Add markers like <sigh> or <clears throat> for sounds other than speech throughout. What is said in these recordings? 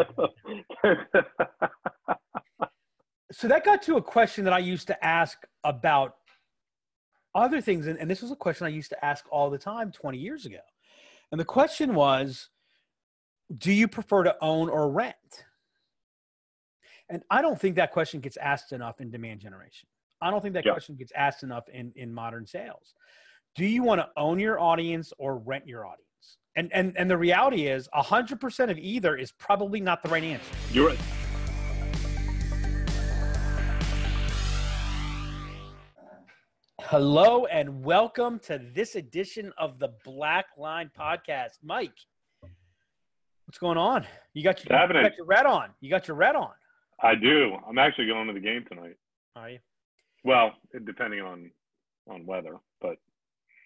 <laughs> so that got to a question that I used to ask about other things, and, and this was a question I used to ask all the time 20 years ago. And the question was, do you prefer to own or rent? And I don't think that question gets asked enough in demand generation. I don't think that question gets asked enough in, in modern sales. Do you want to own your audience or rent your audience? And and and the reality is 100% of either is probably not the right answer. You're right. Hello and welcome to this edition of the Black Line Podcast. Mike, what's going on? You got your, you got your red on. You got your red on. I do. I'm actually going to the game tonight. Are you? Well, depending on on weather, but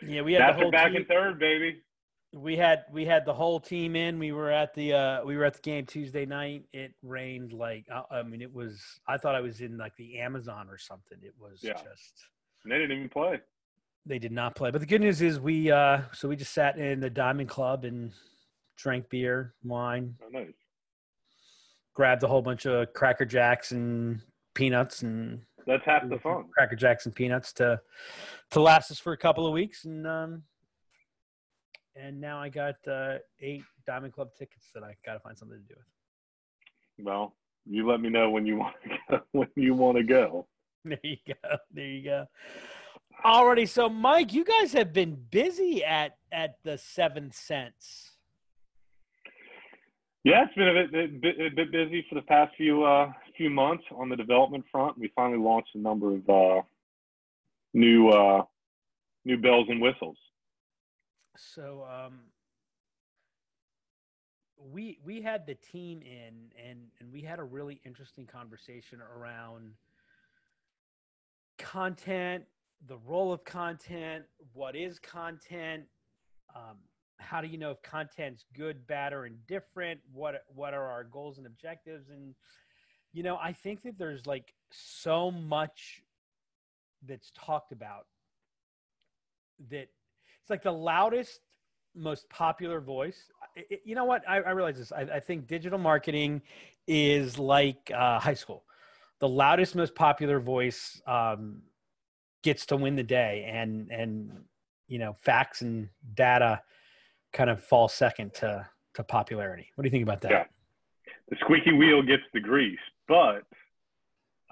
yeah, we had that's the whole back team, in third, baby. We had we had the whole team in. We were at the uh, we were at the game Tuesday night. It rained like uh, I mean, it was. I thought I was in like the Amazon or something. It was Yeah. just. And they didn't even play. They did not play, but the good news is we. uh So we just sat in the Diamond Club and drank beer, wine, Oh, nice. grabbed a whole bunch of Cracker Jacks and peanuts and That's half the fun. Cracker Jacks and peanuts to to last us for a couple of weeks, and um, and now I got uh, eight Diamond Club tickets that I got to find something to do with. Well, you let me know when you <laughs> want to go. When you want to go. There you go. There you go. Alrighty, so Mike, you guys have been busy at at the Seventh Sense. Yeah, it's been a bit, a bit, a bit busy for the past few uh, few months on the development front. We finally launched a number of uh, new uh, new bells and whistles. So um, we we had the team in, and and we had a really interesting conversation around content, the role of content, what is content, um, how do you know if content's good, bad, or indifferent? What what are our goals and objectives? And you know, I think that there's like so much that's talked about that it's like the loudest most popular voice I- I- you know what i, I realize this I, I think digital marketing is like uh, high school the loudest most popular voice um, gets to win the day and and you know facts and data kind of fall second to to popularity what do you think about that Yeah. The squeaky wheel gets the grease, but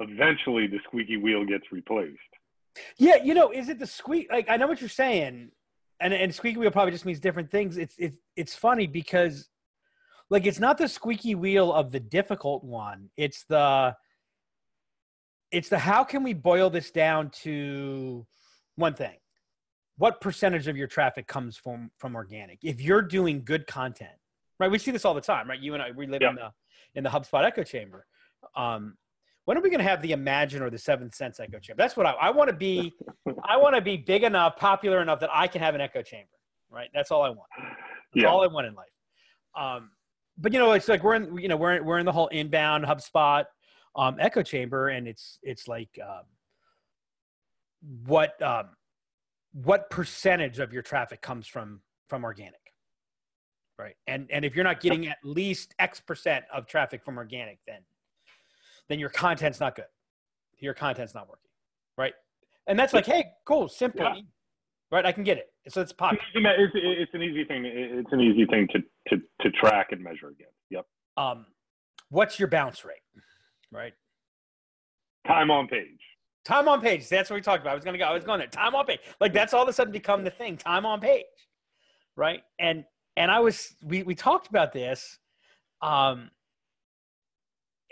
eventually the squeaky wheel gets replaced. Yeah, you know, is it the squeak? Like, I know what you're saying, and and squeaky wheel probably just means different things. It's it's it's funny because, like, it's not the squeaky wheel of the difficult one. It's the it's the how can we boil this down to one thing? What percentage of your traffic comes from from organic? If you're doing good content, right? We see this all the time, right? You and I, we live in the in the HubSpot echo chamber. Um, when are we going to have the Imagine or the Seventh Sense echo chamber? That's what I, I want to be. <laughs> I want to be big enough, popular enough that I can have an echo chamber, right? That's all I want. That's Yeah. all I want in life. Um, but you know, it's like we're in, you know, we're in, we're in the whole inbound HubSpot um, echo chamber, and it's it's like um, what um, what percentage of your traffic comes from from organic, right? And and if you're not getting at least X percent of traffic from organic, then then your content's not good. Your content's not working, right? And that's like, hey, cool, simple, Yeah. right? I can get it. So it's popular. It's, it's an easy thing. It's an easy thing to, to, to track and measure again. Yep. Um, what's your bounce rate, right? Time on page. Time on page. That's what we talked about. I was gonna go. I was going there. Time on page. Like that's all of a sudden become the thing. Time on page, right? And and I was we we talked about this, um,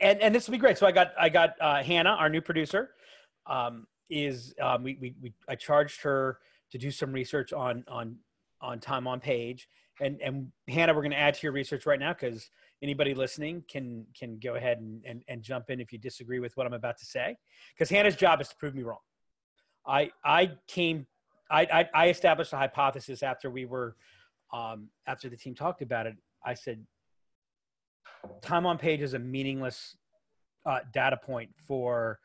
and and this will be great. So I got I got uh, Hannah, our new producer, um, is um, we, we we I charged her to do some research on on on time on page, and and Hannah, we're going to add to your research right now because anybody listening can can go ahead and, and and jump in if you disagree with what I'm about to say, because Hannah's job is to prove me wrong. I I came I I, I established a hypothesis after we were um, after the team talked about it. I said time on page is a meaningless uh, data point for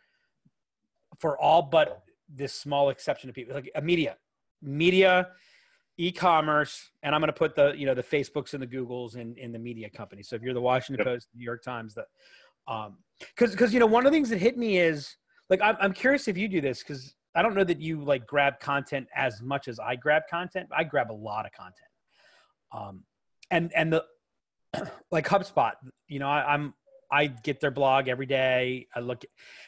for all but this small exception of people like a media media e-commerce, and I'm going to put the you know the Facebooks and the Googles in in the media company. So if you're the Washington Yep. Post, New York Times, that um, because because you know one of the things that hit me is like I'm I'm curious if you do this because I don't know that you like grab content as much as I grab content. I grab a lot of content, um, and and the <clears throat> like HubSpot. You know, I, I'm I get their blog every day. I look,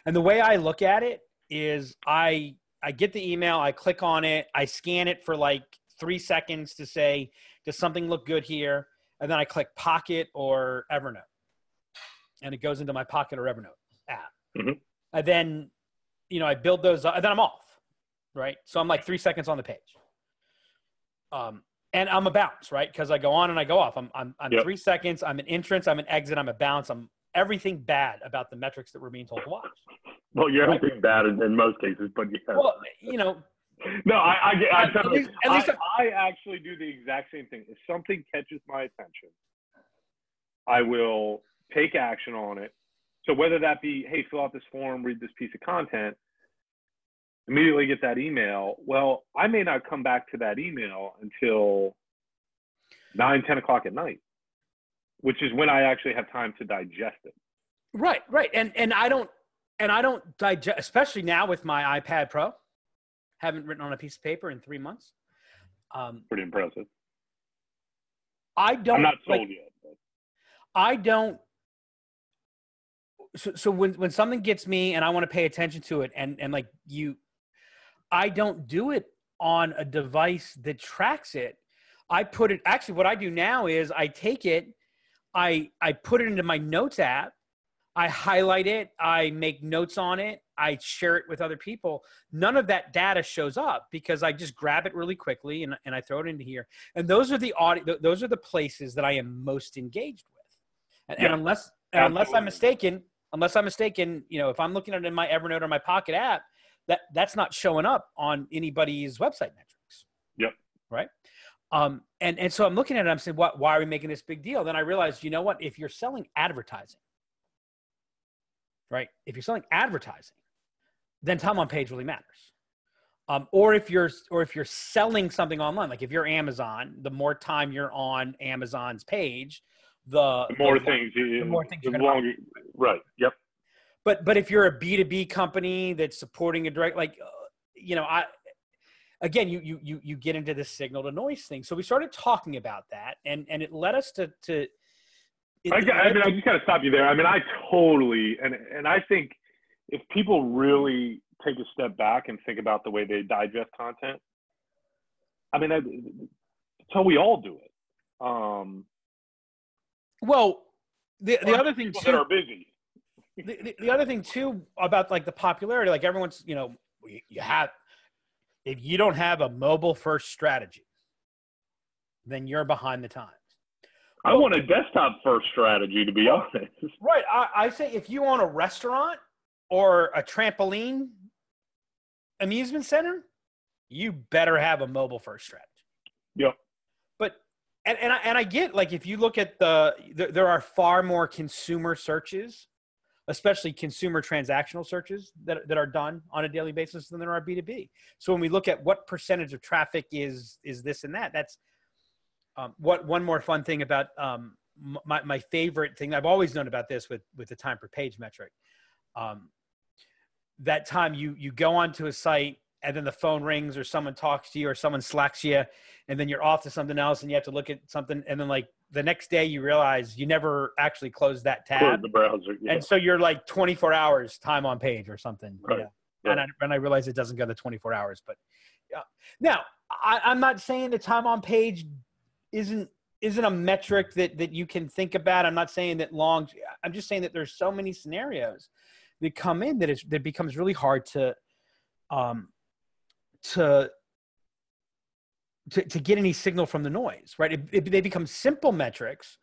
and the way I look at it is I I get the email, I click on it, I scan it for like three seconds to say, does something look good here? And then I click Pocket or Evernote, and it goes into my Pocket or Evernote app. Mhm. And then, you know, I build those, up, and then I'm off, right? So I'm like three seconds on the page. Um, and I'm a bounce, right? Because I go on and I go off. I'm I'm, I'm Yep. three seconds. I'm an entrance. I'm an exit. I'm a bounce. I'm everything bad about the metrics that we're being told to watch. Well, you're everything bad in, in most cases, but yeah. Well, you know, no, I, I, get- I, At totally- least- at least I, I actually do the exact same thing. If something catches my attention, I will take action on it. So whether that be, hey, fill out this form, read this piece of content, immediately get that email. Well, I may not come back to that email until nine, 10 o'clock at night, which is when I actually have time to digest it. Right, right. And and I don't and I don't digest especially now with my iPad Pro. Haven't written on a piece of paper in three months. Um, Pretty impressive. I don't I'm not like, sold yet. But. I don't so, so when when something gets me and I want to pay attention to it and and like you I don't do it on a device that tracks it. I put it actually what I do now is I take it, I I put it into my notes app, I highlight it, I make notes on it, I share it with other people. None of that data shows up because I just grab it really quickly and, and I throw it into here. And those are the audio th- those are the places that I am most engaged with. And, and unless and unless I'm mistaken, unless I'm mistaken, you know, if I'm looking at it in my Evernote or my Pocket app, that that's not showing up on anybody's website metrics. Yep. Right. Um, and and so I'm looking at it. I'm saying, what? Why are we making this big deal? Then I realized, you know what? If you're selling advertising, right? If you're selling advertising, then time on page really matters. Um, or if you're or if you're selling something online, like if you're Amazon, the more time you're on Amazon's page, the, The more the- things, you, the more things the longer, right? Yep. But but if you're a b2b company that's supporting a direct like uh, you know i again you you you, you get into the signal to noise thing so we started talking about that and and it led us to to it, I, I mean, I just got to stop you there. I mean, I totally, and and I think if people really take a step back and think about the way they digest content, I mean, that, that's how we all do it. Um, well the the other thing too that are busy. The, the, the other thing too about like the popularity like everyone's you know you you have if you don't have a mobile first strategy then you're behind the times I want a desktop first strategy, to be honest. Right. I, I say if you own a restaurant or a trampoline amusement center, you better have a mobile first strategy. Yep. But and and I, and I get like if you look at the there, there are far more consumer searches, especially consumer transactional searches that that are done on a daily basis than there are B two B. So when we look at what percentage of traffic is is this and that, that's um, what one more fun thing about um, my, my favorite thing I've always known about this with with the time per page metric. Um, that time you you go onto a site and then the phone rings or someone talks to you or someone slacks you and then you're off to something else and you have to look at something and then like the next day you realize you never actually closed that Close tab the browser. Yeah. and so you're like 24 hours time on page or something Right, yeah. and, I, and I realize it doesn't go to 24 hours but yeah. now I, i'm not saying the time on page isn't isn't a metric that that you can think about i'm not saying that long i'm just saying that there's so many scenarios that come in that it's that becomes really hard to um to to, to get any signal from the noise right? It, it- they become simple metrics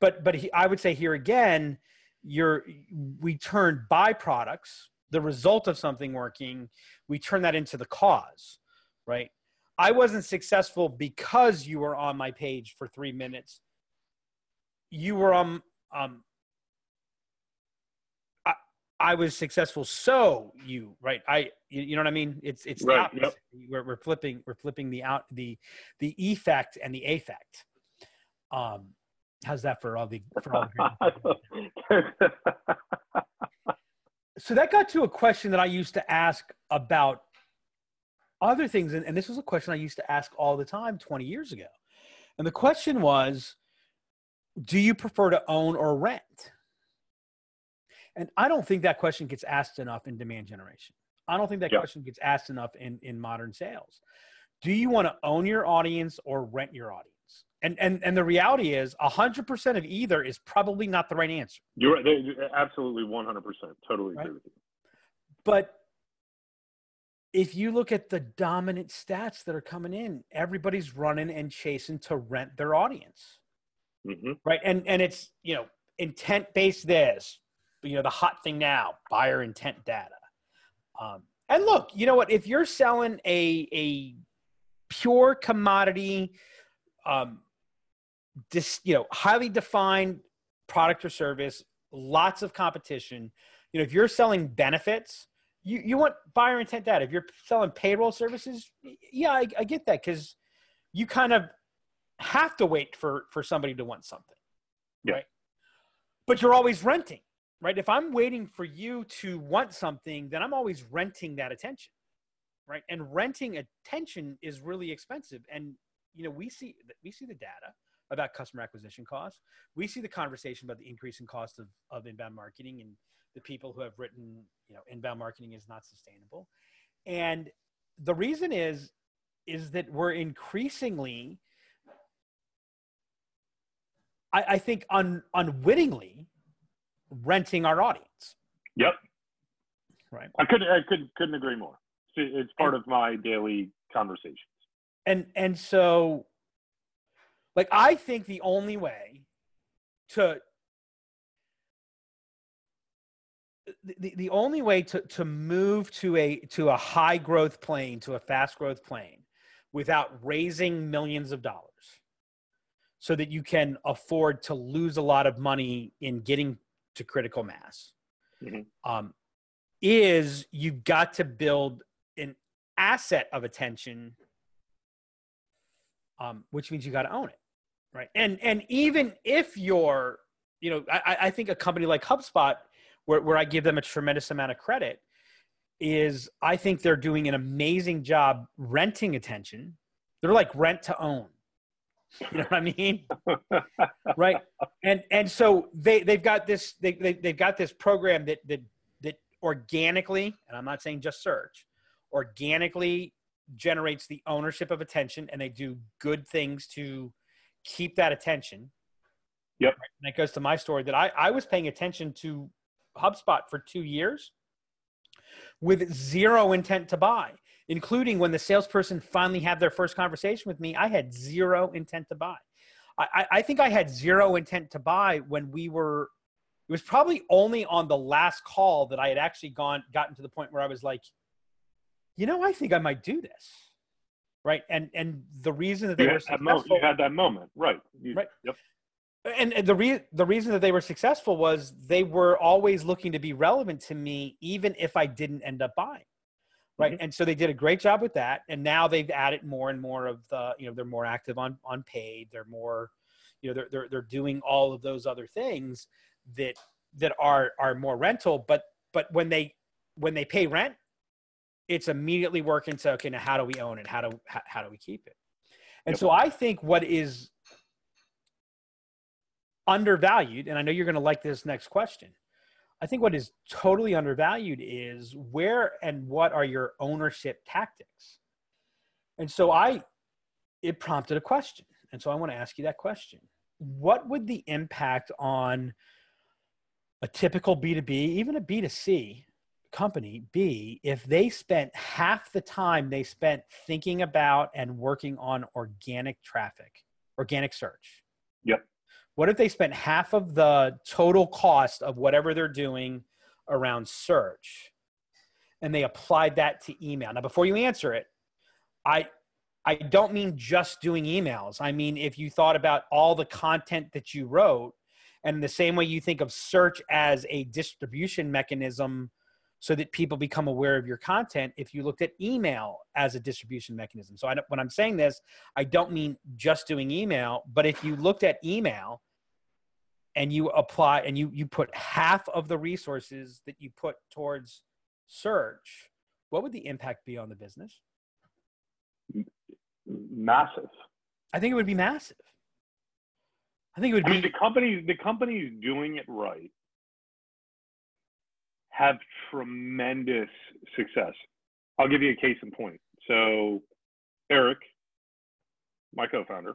but but he, i would say here again you're we turn byproducts the result of something working we turn that into the cause right? I wasn't successful because you were on my page for three minutes. You were on um I, was successful, so you right. I you, you know what I mean? It's it's the opposite. yep. We're, we're flipping we're flipping the out the the effect and the affect. Um, how's that for all the for all the <laughs> so that got to a question that I used to ask about other things, and, and this was a question I used to ask all the time 20 years ago. And the question was, do you prefer to own or rent? And I don't think that question gets asked enough in demand generation. I don't think that Yeah. question gets asked enough in, in modern sales. Do you want to own your audience or rent your audience? And and and the reality is 100% of either is probably not the right answer. You're right. They- absolutely 100%. Totally agree Right. with you. But if you look at the dominant stats that are coming in, everybody's running and chasing to rent their audience, hmm right? And and it's you know intent based this, you know the hot thing now, buyer intent data. Um, and look, you know what? If you're selling a a pure commodity, um, dis, you know, highly defined product or service, lots of competition. You know, if you're selling benefits, you, you want buyer intent data. If you're selling payroll services, yeah, I, I get that because you kind of have to wait for for somebody to want something, Yeah. right? But you're always renting, right? If I'm waiting for you to want something, then I'm always renting that attention, right? And renting attention is really expensive. And you know, we see we see the data about customer acquisition costs. We see the conversation about the increase in cost of, of inbound marketing and the people who have written, you know, inbound marketing is not sustainable. And the reason is, is that we're increasingly, I, I think, un, unwittingly renting our audience. Yep. Right. I couldn't, I couldn't, couldn't agree more. It's- It's part of my daily conversations. and and so like i think the only way to the, the only way to, to move to a to a high growth plane to a fast growth plane without raising millions of dollars so that you can afford to lose a lot of money in getting to critical mass Mhm. um, is you've got to build an asset of attention um, which means you got to own it, right? And and even if you're, you know, I, I think a company like HubSpot, where where I give them a tremendous amount of credit, is I think they're doing an amazing job renting attention. They're like rent to own. <laughs> You know what I mean? right and and so they they've got this they, they they've got this program that that that organically and i'm not saying just search organically generates the ownership of attention and they do good things to keep that attention Yep. and that goes to my story that i i was paying attention to hubspot for two years with zero intent to buy including when the salesperson finally had their first conversation with me i had zero intent to buy I, I- think I had zero intent to buy when we were. It was probably only on the last call that I had actually gone gotten to the point where I was like, you know, I think I might do this, right? And and the reason that they You were had, that mo- successful, you had that moment, right? You- Right. Yep. and, and the re- the reason that they were successful was they were always looking to be relevant to me, even if I didn't end up buying. Right. Mm-hmm. And so they did a great job with that. And now they've added more and more of the, you know, they're more active on on paid. They're more, you know, they're they're they're doing all of those other things that that are are more rental. But but when they when they pay rent, it's immediately working to okay, now how do we own it? How do how, how do we keep it? And Yep. so I think what is undervalued, and I know you're going to like this next question. I think what is totally undervalued is where and what are your ownership tactics? And so I, it prompted a question. And so I want to ask you that question. What would the impact on a typical B2B, even a B2C company be if they spent half the time they spent thinking about and working on organic traffic, organic search? Yep. What if they spent half of the total cost of whatever they're doing around search and they applied that to email? Now, before you answer it, I I don't mean just doing emails. I mean if you thought about all the content that you wrote And the same way you think of search as a distribution mechanism so that people become aware of your content, if you looked at email as a distribution mechanism. So I when I'm saying this, I don't mean just doing email, but if you looked at email and you apply and you you put half of the resources that you put towards search, what would the impact be on the business? Massive. I think it would be massive. I think it would I be. mean, the companies, the companies doing it right have tremendous success. I'll give you a case in point. So, Eric, my co-founder,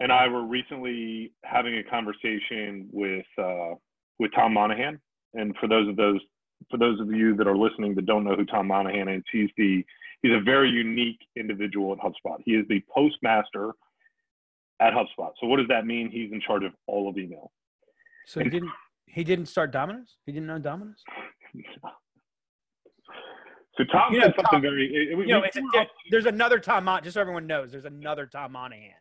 and I were recently having a conversation with uh, with Tom Monahan. And for those of those for those of you that are listening that don't know who Tom Monahan is, he's the he's a very unique individual at HubSpot. He is the postmaster at HubSpot. So what does that mean? He's in charge of all of email. so he didn't. He didn't start Domino's. He didn't know Domino's. So Tom You said something Tom- very. it- it- we- know, we a, there's another Tom. Mon- just so everyone knows, there's another Tom Monahan.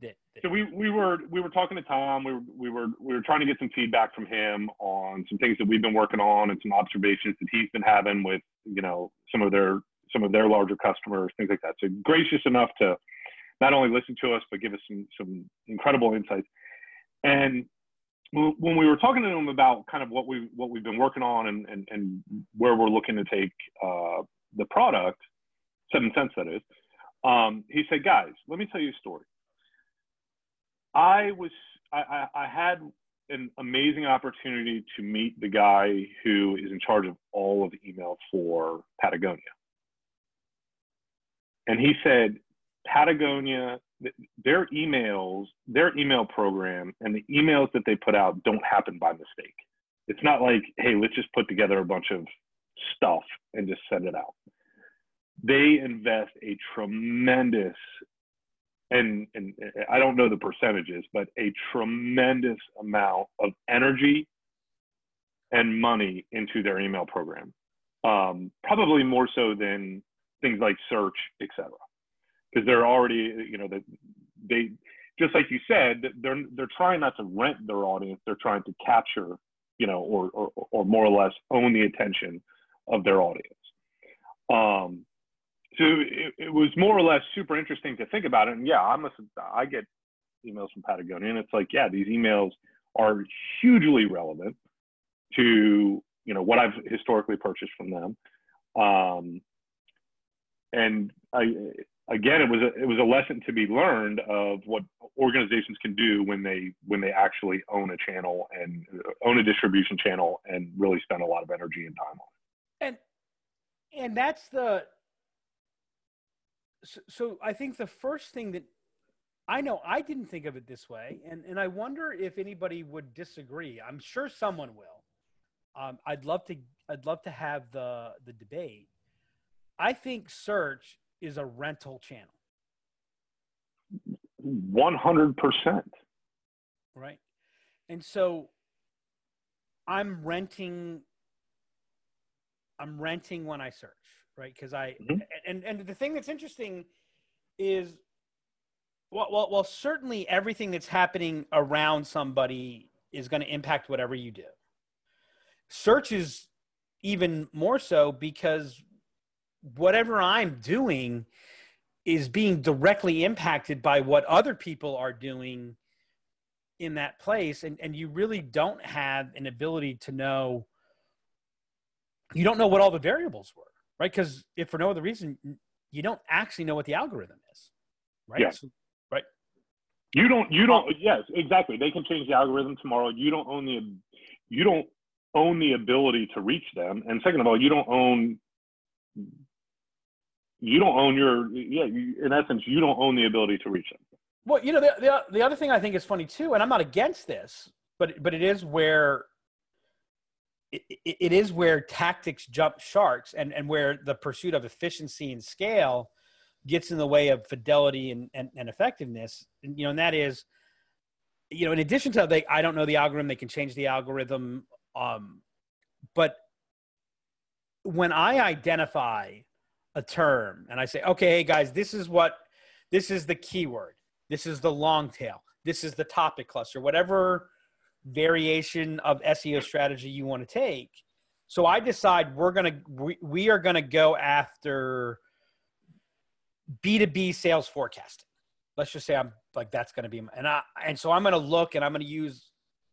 That, that so we we were we were talking to Tom. We were we were we were trying to get some feedback from him on some things that we've been working on and some observations that he's been having with you know some of their some of their larger customers, things like that. So gracious enough to not only listen to us but give us some some incredible insights. And when we were talking to him about kind of what we what we've been working on and and, and where we're looking to take uh, the product, Seventh Sense that is, um, he said, guys, let me tell you a story. I was I, I, I had an amazing opportunity to meet the guy who is in charge of all of email for Patagonia. And he said, Patagonia, their emails, their email program and the emails that they put out don't happen by mistake. It's not like, hey, let's just put together a bunch of stuff and just send it out. They invest a tremendous and, and I don't know the percentages, but a tremendous amount of energy and money into their email program. Um, probably more so than things like search, et cetera, because they're already, you know, that they just like you said, they're they're trying not to rent their audience; they're trying to capture, you know, or or, or more or less own the attention of their audience. Um, so it, it was more or less super interesting to think about it. And yeah, I must I get emails from Patagonia, and it's like, yeah, these emails are hugely relevant to you know what I've historically purchased from them. Um, and I again, it was a, it was a lesson to be learned of what organizations can do when they when they actually own a channel and own a distribution channel and really spend a lot of energy and time on it. and and that's the so, so i think the first thing that i know i didn't think of it this way and and i wonder if anybody would disagree. I'm sure someone will. Um, i'd love to i'd love to have the the debate. I think search is a rental channel One hundred percent. right and so i'm renting i'm renting when i search right because i Mhm. and and the thing that's interesting is well, well well certainly everything that's happening around somebody is going to impact whatever you do search is even more so because whatever i'm doing is being directly impacted by what other people are doing in that place and, and you really don't have an ability to know you don't know what all the variables were right because if for no other reason you don't actually know what the algorithm is right Yeah. So- You don't. You don't. Um, yes, exactly. They can change the algorithm tomorrow. You don't own the. You don't own the ability to reach them. And second of all, you don't own. You don't own your. Yeah. You, in essence, you don't own the ability to reach them. Well, you know, the, the, the other thing I think is funny too, and I'm not against this, but but it is where it, it is where tactics jump sharks, and and where the pursuit of efficiency and scale gets in the way of fidelity and and, and effectiveness. And, you know, and that is, you know, in addition to they, I don't know the algorithm, they can change the algorithm, um, but when I identify a term and I say, okay, hey guys, this is what this is the keyword this is the long tail this is the topic cluster whatever variation of SEO strategy you want to take. So I decide we're gonna we, we are gonna go after B2B sales forecasting. Let's just say I'm like that's gonna be and I and so I'm gonna look and I'm gonna use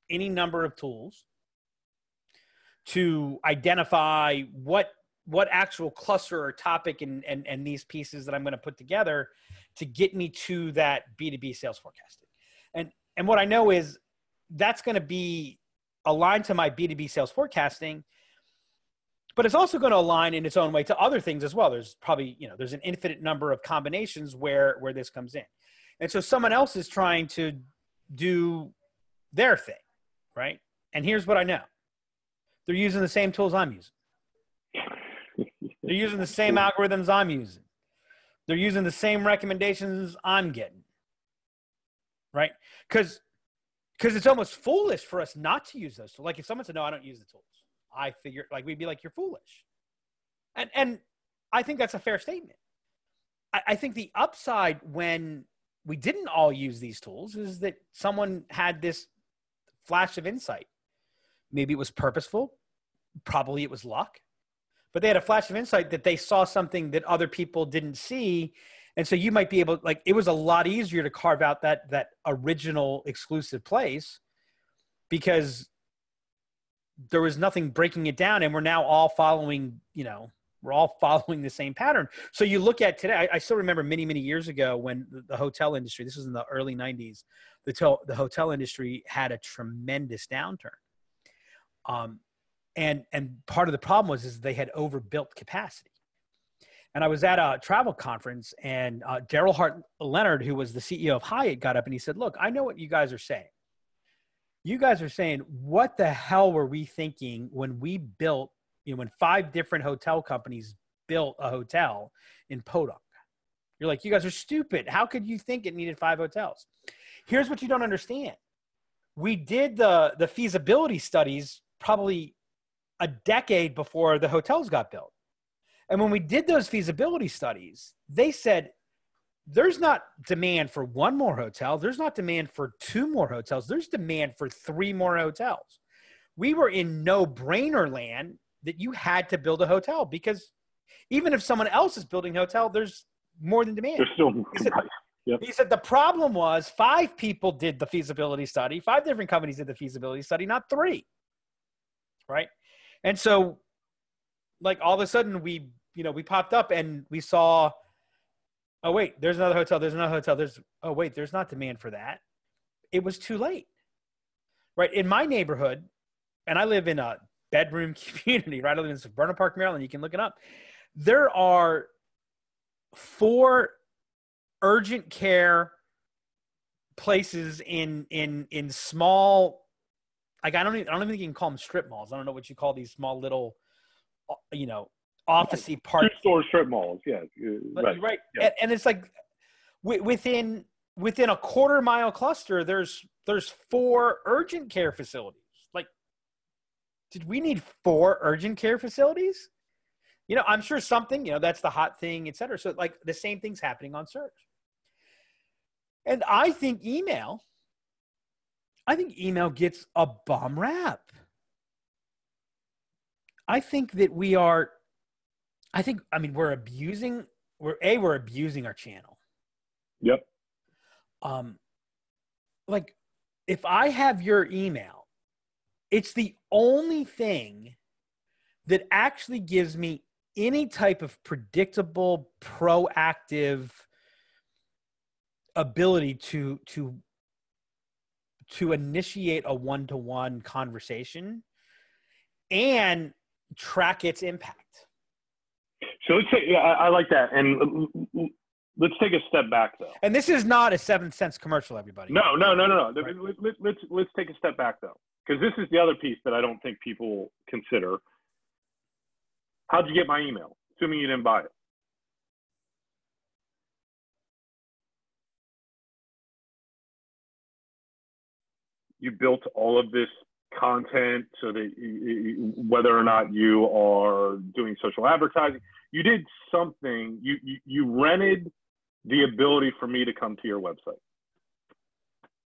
any number of tools to identify what what actual cluster or topic and and, and these pieces that I'm going to put together to get me to that B2B sales forecasting. And and what I know is that's going to be aligned to my B2B sales forecasting, but it's also going to align in its own way to other things as well. There's probably, you know, there's an infinite number of combinations where where this comes in. And so someone else is trying to do their thing, right? And here's what I know. They're using the same tools I'm using. They're using the same algorithms I'm using. They're using the same recommendations I'm getting. Right? Because because it's almost foolish for us not to use those tools. Like if someone said, "No, I don't use the tools," I figure like we'd be like, "You're foolish," and and I think that's a fair statement. I, I think the upside when we didn't all use these tools is that someone had this flash of insight. Maybe it was purposeful, probably it was luck, but they had a flash of insight that they saw something that other people didn't see. And so you might be able like it was a lot easier to carve out that that original exclusive place because there was nothing breaking it down and we're now all following you know we're all <laughs> following the same pattern. So you look at today i, I still remember many many years ago when the, the hotel industry this was in the early 90s the, to, the hotel industry had a tremendous downturn. Um, and and part of the problem was is they had overbuilt capacity and I was at a travel conference, and uh, Daryl Hart Leonard, who was the CEO of Hyatt, got up and he said, "Look, I know what you guys are saying. You guys are saying, what the hell were we thinking when we built, you know, when five different hotel companies built a hotel in Podunk? You're like, you guys are stupid. How could you think it needed five hotels? Here's what you don't understand. We did the the feasibility studies probably a decade before the hotels got built. And when we did those feasibility studies, they said there's not demand for one more hotel, there's not demand for two more hotels, there's demand for three more hotels. We were in no brainer land that you had to build a hotel because even if someone else is building a hotel, there's more than demand. There's still he <laughs> said, yep. he said the problem was five people did the feasibility study, five different companies did the feasibility study, not three. Right. And so like all of a sudden we you know we popped up and we saw oh wait there's another hotel there's another hotel there's oh wait there's not demand for that. It was too late right? In my neighborhood and i live in a bedroom <laughs> community right? I live in Burnham Park maryland. You can look it up. There are four urgent care places in in in small like i don't even, i don't even think you can call them strip malls i don't know what you call these small little uh, you know, officey part. Store strip malls, yeah, but, right. right. Yeah. And, and, it's like within within a quarter mile cluster, there's there's four urgent care facilities. Like, did we need four urgent care facilities? You know, I'm sure something. You know, that's the hot thing, et cetera. So like the same thing's happening on search. And I think email. I think email gets a bomb rap. I think that we are, I think, I mean, we're abusing, we're, A, we're abusing our channel. Yep. Um, like, if I have your email, it's the only thing that actually gives me any type of predictable, proactive ability to to to initiate a one-to-one conversation and track its impact. So let's say, yeah, I, I like that. And let's take a step back though. And this is not a Seventh Sense commercial, everybody. No, no, no, no, no. Right. Let, let, let's let's take a step back though, because this is the other piece that I don't think people consider. How'd you get my email? Assuming you didn't buy it. You built all of this content so that whether or not you are doing social advertising you did something you, you, you rented the ability for me to come to your website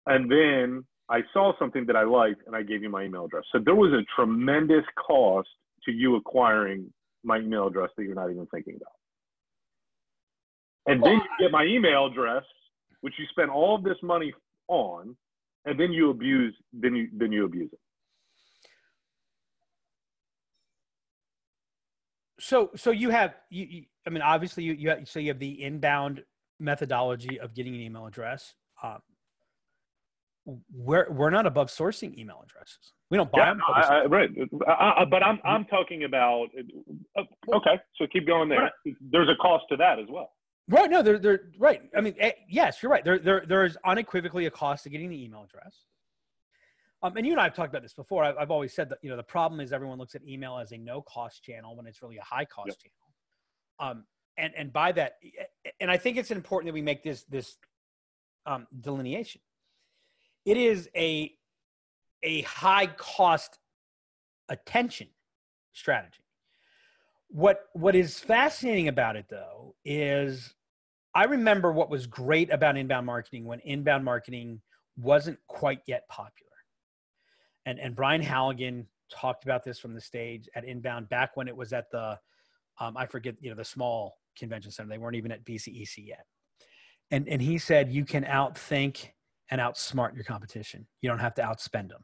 and then I saw something that I liked and I gave you my email address. So there was a tremendous cost to you acquiring my email address that you're not even thinking about. And then you get my email address, which you spent all of this money on, and then you abuse then you then you abuse it. So so you have you, you I mean obviously you you have, so you have the inbound methodology of getting an email address. Um, we're we're not above sourcing email addresses. We don't buy Yeah, them. no, I, I, right. I, I, but I'm I'm talking about. uh, Okay, so keep going there. There's a cost to that as well. Right. No, they're, they're right. I mean, eh, yes, you're right. There, there, there is unequivocally a cost to getting the email address. Um, and you and I have talked about this before. I've, I've always said that, you know, the problem is everyone looks at email as a no cost channel when it's really a high cost Yep. channel. Um, and, and by that, and I think it's important that we make this, this um, delineation. It is a, a high cost attention strategy. What what is fascinating about it though is I remember what was great about inbound marketing when inbound marketing wasn't quite yet popular. And and Brian Halligan talked about this from the stage at inbound back when it was at the um, I forget you know the small convention center. They weren't even at BCEC yet. And and he said you can outthink and outsmart your competition. You don't have to outspend them.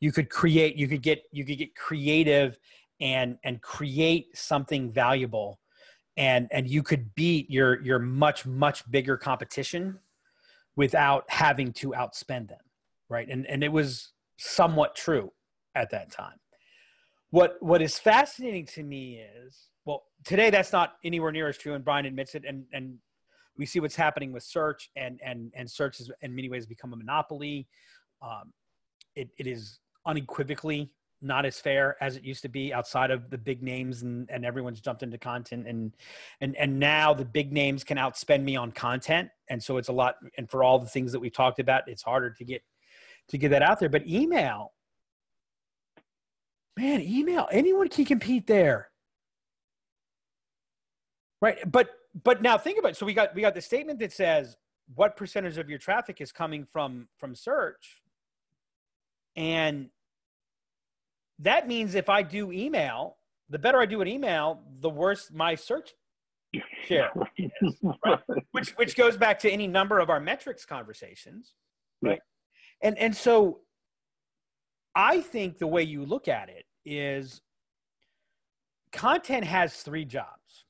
You could create. You could get. You could get creative and and create something valuable. And and you could beat your your much much bigger competition without having to outspend them right? And and it was somewhat true at that time. What what is fascinating to me is well today that's not anywhere near as true and brian admits it and and we see what's happening with search and and and search has in many ways become a monopoly. Um, it, it is unequivocally not as fair as it used to be outside of the big names and, and everyone's jumped into content and and and now the big names can outspend me on content. And so it's a lot and for all the things that we talked about it's harder to get to get that out there. But email. Man email anyone can compete there. Right but but now think about it. So we got we got the statement that says what percentage of your traffic is coming from from search. And that means if I do email, the better I do an email, the worse my search share <laughs> is, right? which which goes back to any number of our metrics conversations, right? And and so I think the way you look at it is content has three jobs.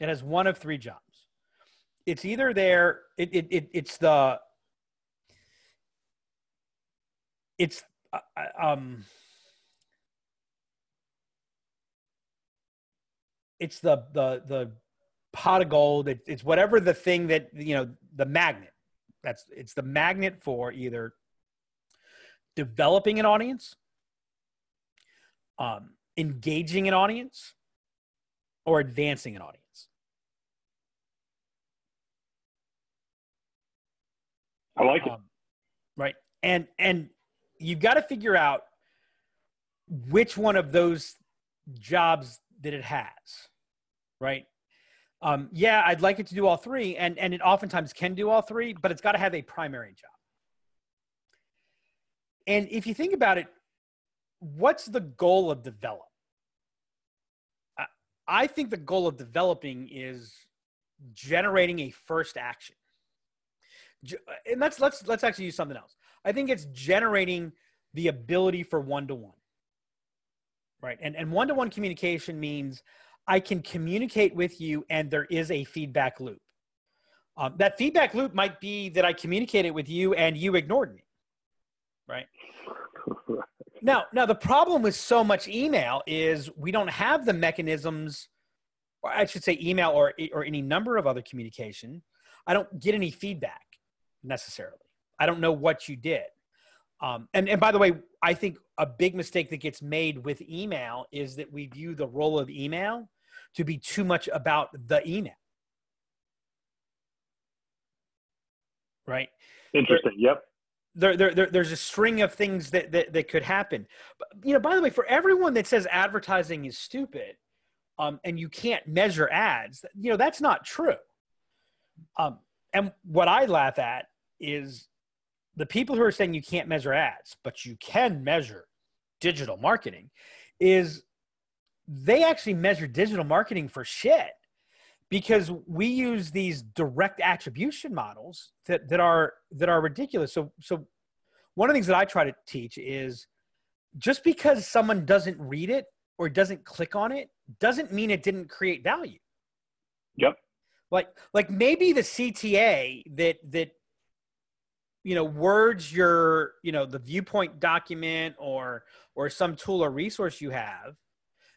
It has one of three jobs. It's either there, it, it, it it's the it's uh, um it's the the the pot of gold. It, it's whatever the thing that you know the magnet. That's it's the magnet for either developing an audience um engaging an audience or advancing an audience. I like it. Um, right. And and you've got to figure out which one of those jobs that it has right? Um, yeah i'd like it to do all three and and it oftentimes can do all three but it's got to have a primary job. And if you think about it what's the goal of develop? I- think the goal of developing is generating a first action and let's let's let's actually use something else. I think it's generating the ability for one-to-one. Right? And and one-to-one communication means i can communicate with you and there is a feedback loop. Um, that feedback loop might be that i communicated with you and you ignored me. Right? <laughs> Now now the problem with so much email is we don't have the mechanisms or i should say email or or any number of other communication. I don't get any feedback necessarily i don't know what you did um, and, and by the way i think a big mistake that gets made with email is that we view the role of email to be too much about the email right Interesting. Yep. there, there, there there's a string of things that, that that could happen. But you know, by the way, for everyone that says advertising is stupid, um, and you can't measure ads, you know, that's not true. Um, and what I laugh at is the people who are saying you can't measure ads, but you can measure digital marketing is they actually measure digital marketing for shit because we use these direct attribution models that, that are that are ridiculous. So so one of the things that I try to teach is just because someone doesn't read it or doesn't click on it doesn't mean it didn't create value. Yep. Like like maybe the CTA that that you know words your you know the viewpoint document or or some tool or resource you have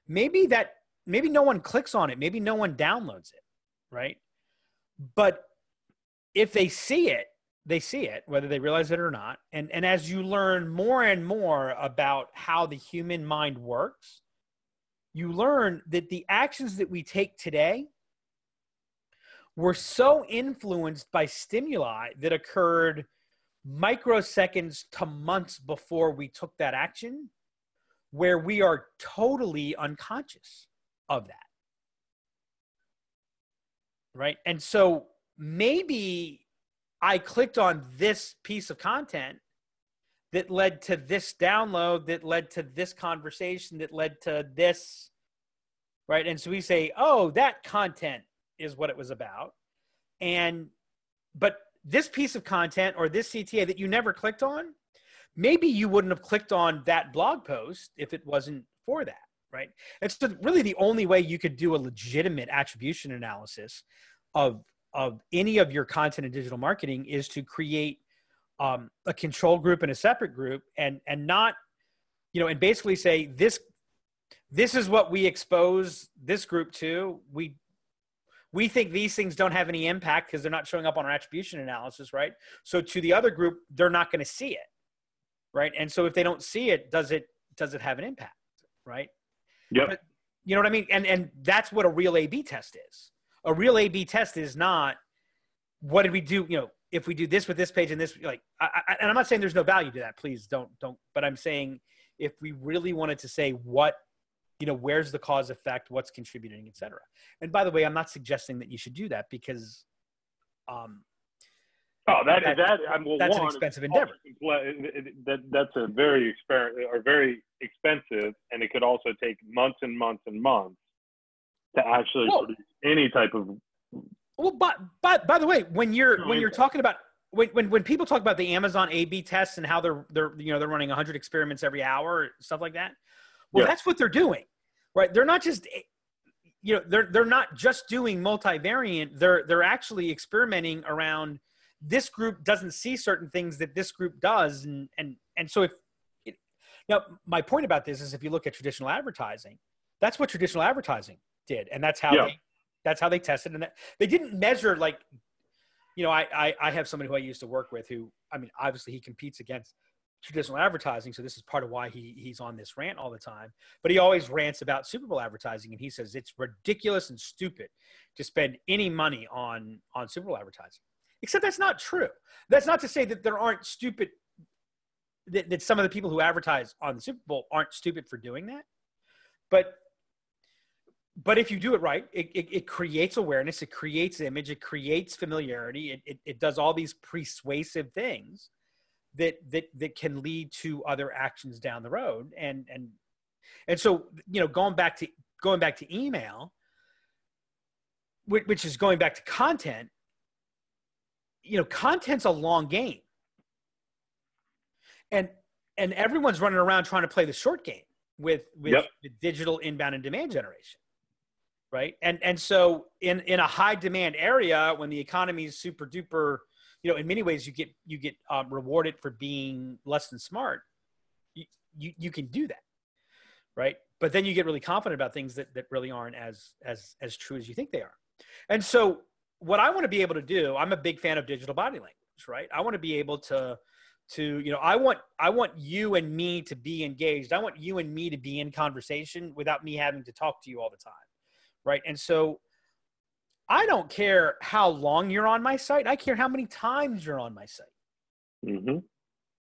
maybe that maybe no one clicks on it. Maybe no one downloads it right? But if they see it they see it whether they realize it or not. And and as you learn more and more about how the human mind works you learn that the actions that we take today were so influenced by stimuli that occurred microseconds to months before we took that action where we are totally unconscious of that. Right. And so maybe I clicked on this piece of content that led to this download, that led to this conversation, that led to this. Right. And so we say, oh, that content is what it was about. And, but this piece of content or this CTA that you never clicked on, maybe you wouldn't have clicked on that blog post if it wasn't for that, right? It's really the only way you could do a legitimate attribution analysis of of any of your content in digital marketing is to create um, a control group and a separate group, and and not, you know, and basically say this this is what we expose this group to. We we think these things don't have any impact because they're not showing up on our attribution analysis, right? So to the other group, they're not going to see it, right? And so if they don't see it, does it does it have an impact, right? Yeah. You know what I mean? And and that's what a real A/B test is. A real A/B test is not what did we do? You know, if we do this with this page and this, like, I, I, and I'm not saying there's no value to that. Please don't don't. But I'm saying if we really wanted to say what you know where's the cause effect what's contributing etc and by the way i'm not suggesting that you should do that because um oh that that, that I mean, well, that's one, an expensive endeavor. that that's a very exper- or very expensive and it could also take months and months and months to actually well, produce any type of well but but by the way when you're when you're talking about when, when, when people talk about the Amazon A/B tests and how they're they're you know they're running 100 experiments every hour stuff like that, well, yeah. that's what they're doing, right? They're not just, you know, they're they're not just doing multivariant. They're they're actually experimenting around. This group doesn't see certain things that this group does, and and and so if it, now my point about this is if you look at traditional advertising, that's what traditional advertising did, and that's how yeah. they that's how they tested, and that, they didn't measure like you know, I, I, I have somebody who I used to work with who, I mean, obviously he competes against traditional advertising. So this is part of why he he's on this rant all the time. But he always rants about Super Bowl advertising, and he says it's ridiculous and stupid to spend any money on on Super Bowl advertising. Except that's not true. That's not to say that there aren't stupid that, that some of the people who advertise on the Super Bowl aren't stupid for doing that. But but if you do it right, it, it, it, creates awareness, it creates image, it creates familiarity, it, it, it does all these persuasive things that that that can lead to other actions down the road. And and and so you know going back to going back to email which is going back to content you know content's a long game. And and everyone's running around trying to play the short game with with yep. digital inbound and demand generation right? And and so in in a high demand area when the economy is super duper you know in many ways you get you get um, rewarded for being less than smart. You, you you can do that right? But then you get really confident about things that that really aren't as as as true as you think they are. And so what i want to be able to do i'm a big fan of digital body language right? I want to be able to to you know i want i want you and me to be engaged. I want you and me to be in conversation without me having to talk to you all the time right? And so I don't care how long you're on my site. I care how many times you're on my site. Mm-hmm.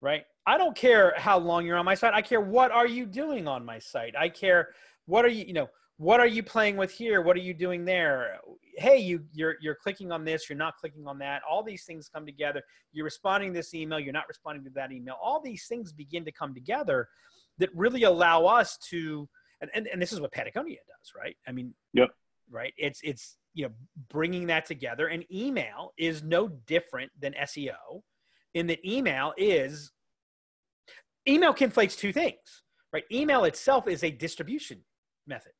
Right. I don't care how long you're on my site. I care what are you doing on my site. I care what are you, you know, what are you playing with here what are you doing there hey you you're you're clicking on this you're not clicking on that all these things come together you're responding to this email you're not responding to that email all these things begin to come together that really allow us to and, and, and this is what patagonia does right i mean Yep. right it's it's you know bringing that together and email is no different than seo in that email is email conflates two things right? Email itself is a distribution method.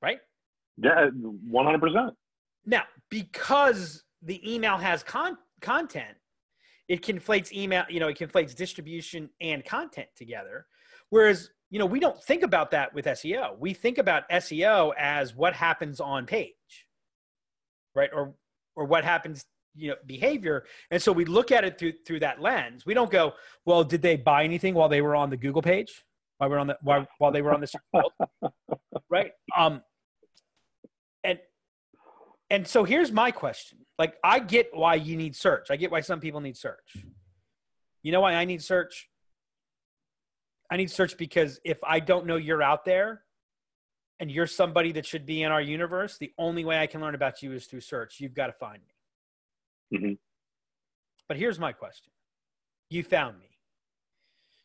Right? Yeah, one hundred percent. now because the email has con- content it conflates email you know it conflates distribution and content together whereas you know we don't think about that with seo we think about seo as what happens on page right? Or or what happens you know behavior. And so we look at it through through that lens. We don't go well did they buy anything while they were on the google page? While we're on the while, while they were on the <laughs> right? Um and and so here's my question. Like i get why you need search. I get why some people need search. You know why i need search i need search because if i don't know you're out there and you're somebody that should be in our universe the only way i can learn about you is through search. You've got to find me. Mhm. but here's my question. You found me.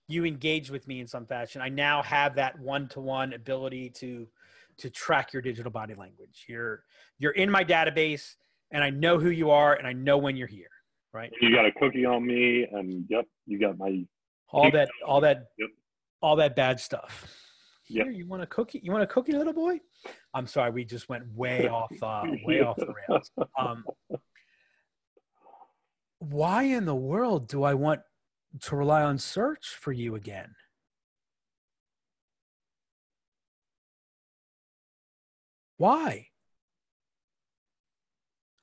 You engage with me in some fashion. I now have that one-to-one ability to to track your digital body language. You're you're in my database and i know who you are and i know when you're here right? You got a cookie on me, and yep, you got my all that all that Yep. All that bad stuff. Here you want a cookie? You want a cookie little boy? I'm sorry we just went way <laughs> off uh, way off the rails. Um why in the world do i want to rely on search for you again? Why?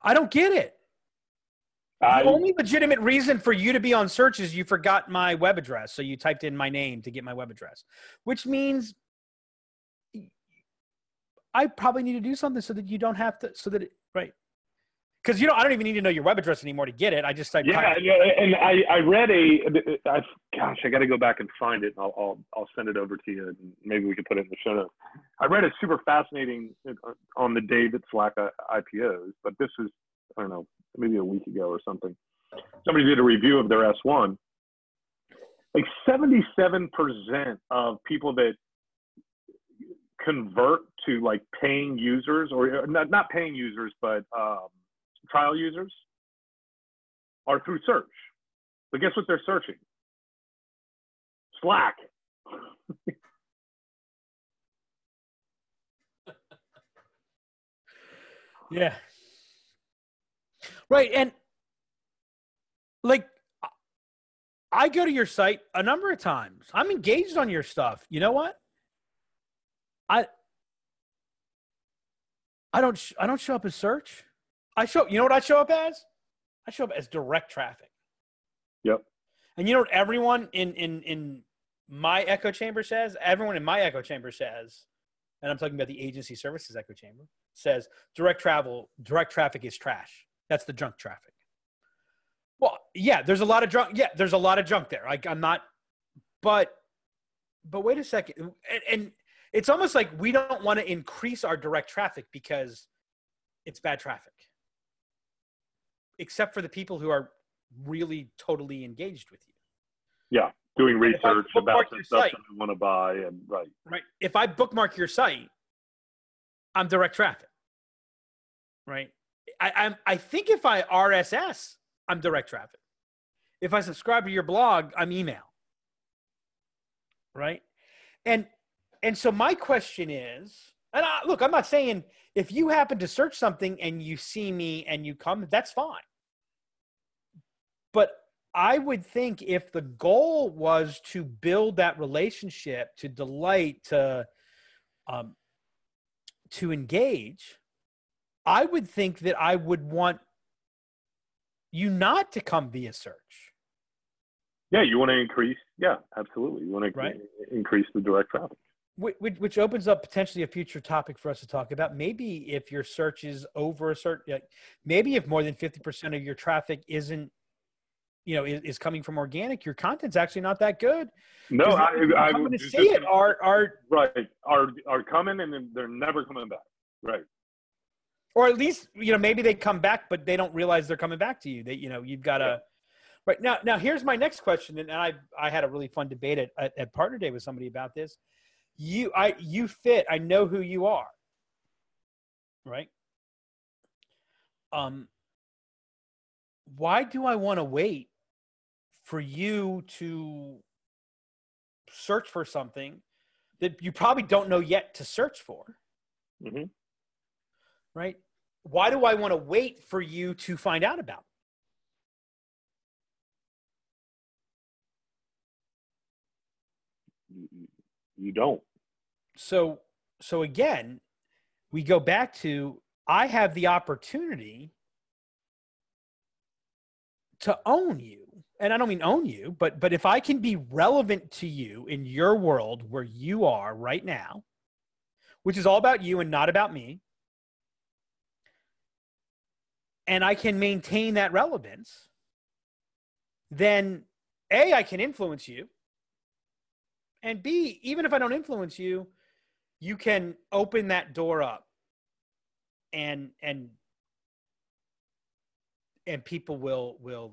I don't get it I, the only legitimate reason for you to be on search is you forgot my web address. So you typed in my name to get my web address, which means I probably need to do something so that you don't have to, so that it, right. Cause you know, I don't even need to know your web address anymore to get it. I just type. yeah, yeah, and I, I read a, I, gosh, I got to go back and find it. I'll, I'll, I'll send it over to you. And maybe we can put it in the show notes. I read a super fascinating uh, on the day that Slack uh, IPOs, but this is, I don't know, maybe a week ago or something. Somebody did a review of their S1. Like 77% of people that convert to like paying users or not, not paying users, but um, trial users are through search. But guess what they're searching? Slack. <laughs> Yeah. Right. And like, I go to your site a number of times. I'm engaged on your stuff. You know what? I I don't sh- I don't show up as search. I show you know what I show up as? I show up as direct traffic. Yep. And you know what everyone in in in my echo chamber says? Everyone in my echo chamber says, and I'm talking about the agency services echo chamber, says direct travel, direct traffic is trash. That's the junk traffic. Well, yeah, there's a lot of junk. Yeah, there's a lot of junk there. Like I'm not, but, but wait a second, and, and it's almost like we don't want to increase our direct traffic because it's bad traffic, except for the people who are really totally engaged with you. Yeah. Doing I research about the stuff site- that we want to buy and right. right? If I bookmark your site, I'm direct traffic, right? I, I'm, I think if I RSS, I'm direct traffic. If I subscribe to your blog, I'm email, right? And and so my question is, and I, look, I'm not saying if you happen to search something and you see me and you come, that's fine. But I would think if the goal was to build that relationship, to delight, to um, to engage, I would think that I would want you not to come via search. Yeah, you want to increase. Yeah, absolutely. You want to Right. increase the direct traffic. Which, which opens up potentially a future topic for us to talk about. Maybe if your search is over a certain, maybe if more than 50% of your traffic isn't you know is, is coming from organic, your content's actually not that good. No, I, the people I to see it are are right are are coming and then they're never coming back. Right. Or at least you know maybe they come back but they don't realize they're coming back to you. That you know you've got to right. Now now here's my next question and i i had a really fun debate at, at, at partner day with somebody about this. You i you fit. I know who you are. Right? Um why do i want to wait for you to search for something that you probably don't know yet to search for? Hmm right? Why do I want to wait for you to find out about? You, don't. So, so again, we go back to I have the opportunity to own you. And I don't mean own you, but but if I can be relevant to you in your world where you are right now, which is all about you and not about me, and I can maintain that relevance, then A, I can influence you. And B, even if I don't influence you, you can open that door up and and and people will will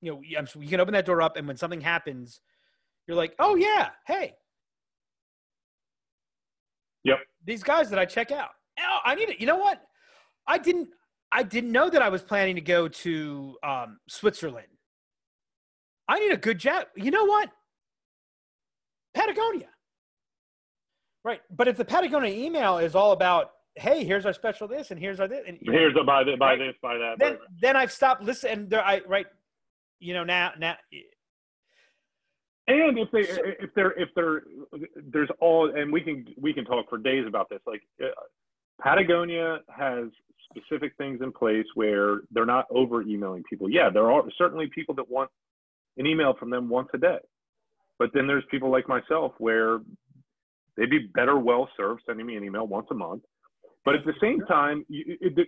you know I'm, you can open that door up and when something happens you're like oh yeah hey Yep. these guys that i check out oh, i need it you know what i didn't i didn't know that i was planning to go to um, switzerland i need a good jet you know what patagonia right but if the patagonia email is all about hey here's our special this and here's our this and Here's a buy this, buy Right. this, buy that. then then I've stopped listening. There, I right, you know now now And if they So- if they're if they're there's all and we can we can talk for days about this. Like uh, Patagonia has specific things in place where they're not over emailing people. Yeah, there are certainly people that want an email from them once a day, but then there's people like myself where they'd be better well served sending me an email once a month. But at the same time, you, it, the,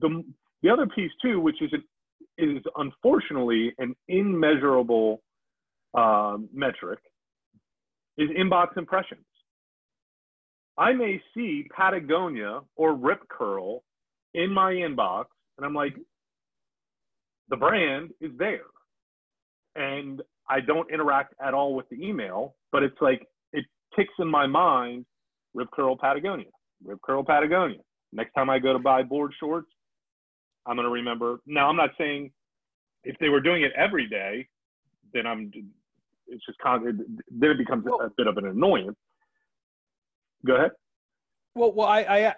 the the other piece too, which is is unfortunately an immeasurable um, metric is inbox impressions. I may see Patagonia or Rip Curl in my inbox, and I'm like, the brand is there. And I don't interact at all with the email, but it's like, it ticks in my mind Rip Curl Patagonia, Rip Curl Patagonia. Next time I go to buy board shorts, I'm going to remember. Now, I'm not saying if they were doing it every day, then I'm it's just then it becomes a bit of an annoyance. Go ahead. well well I I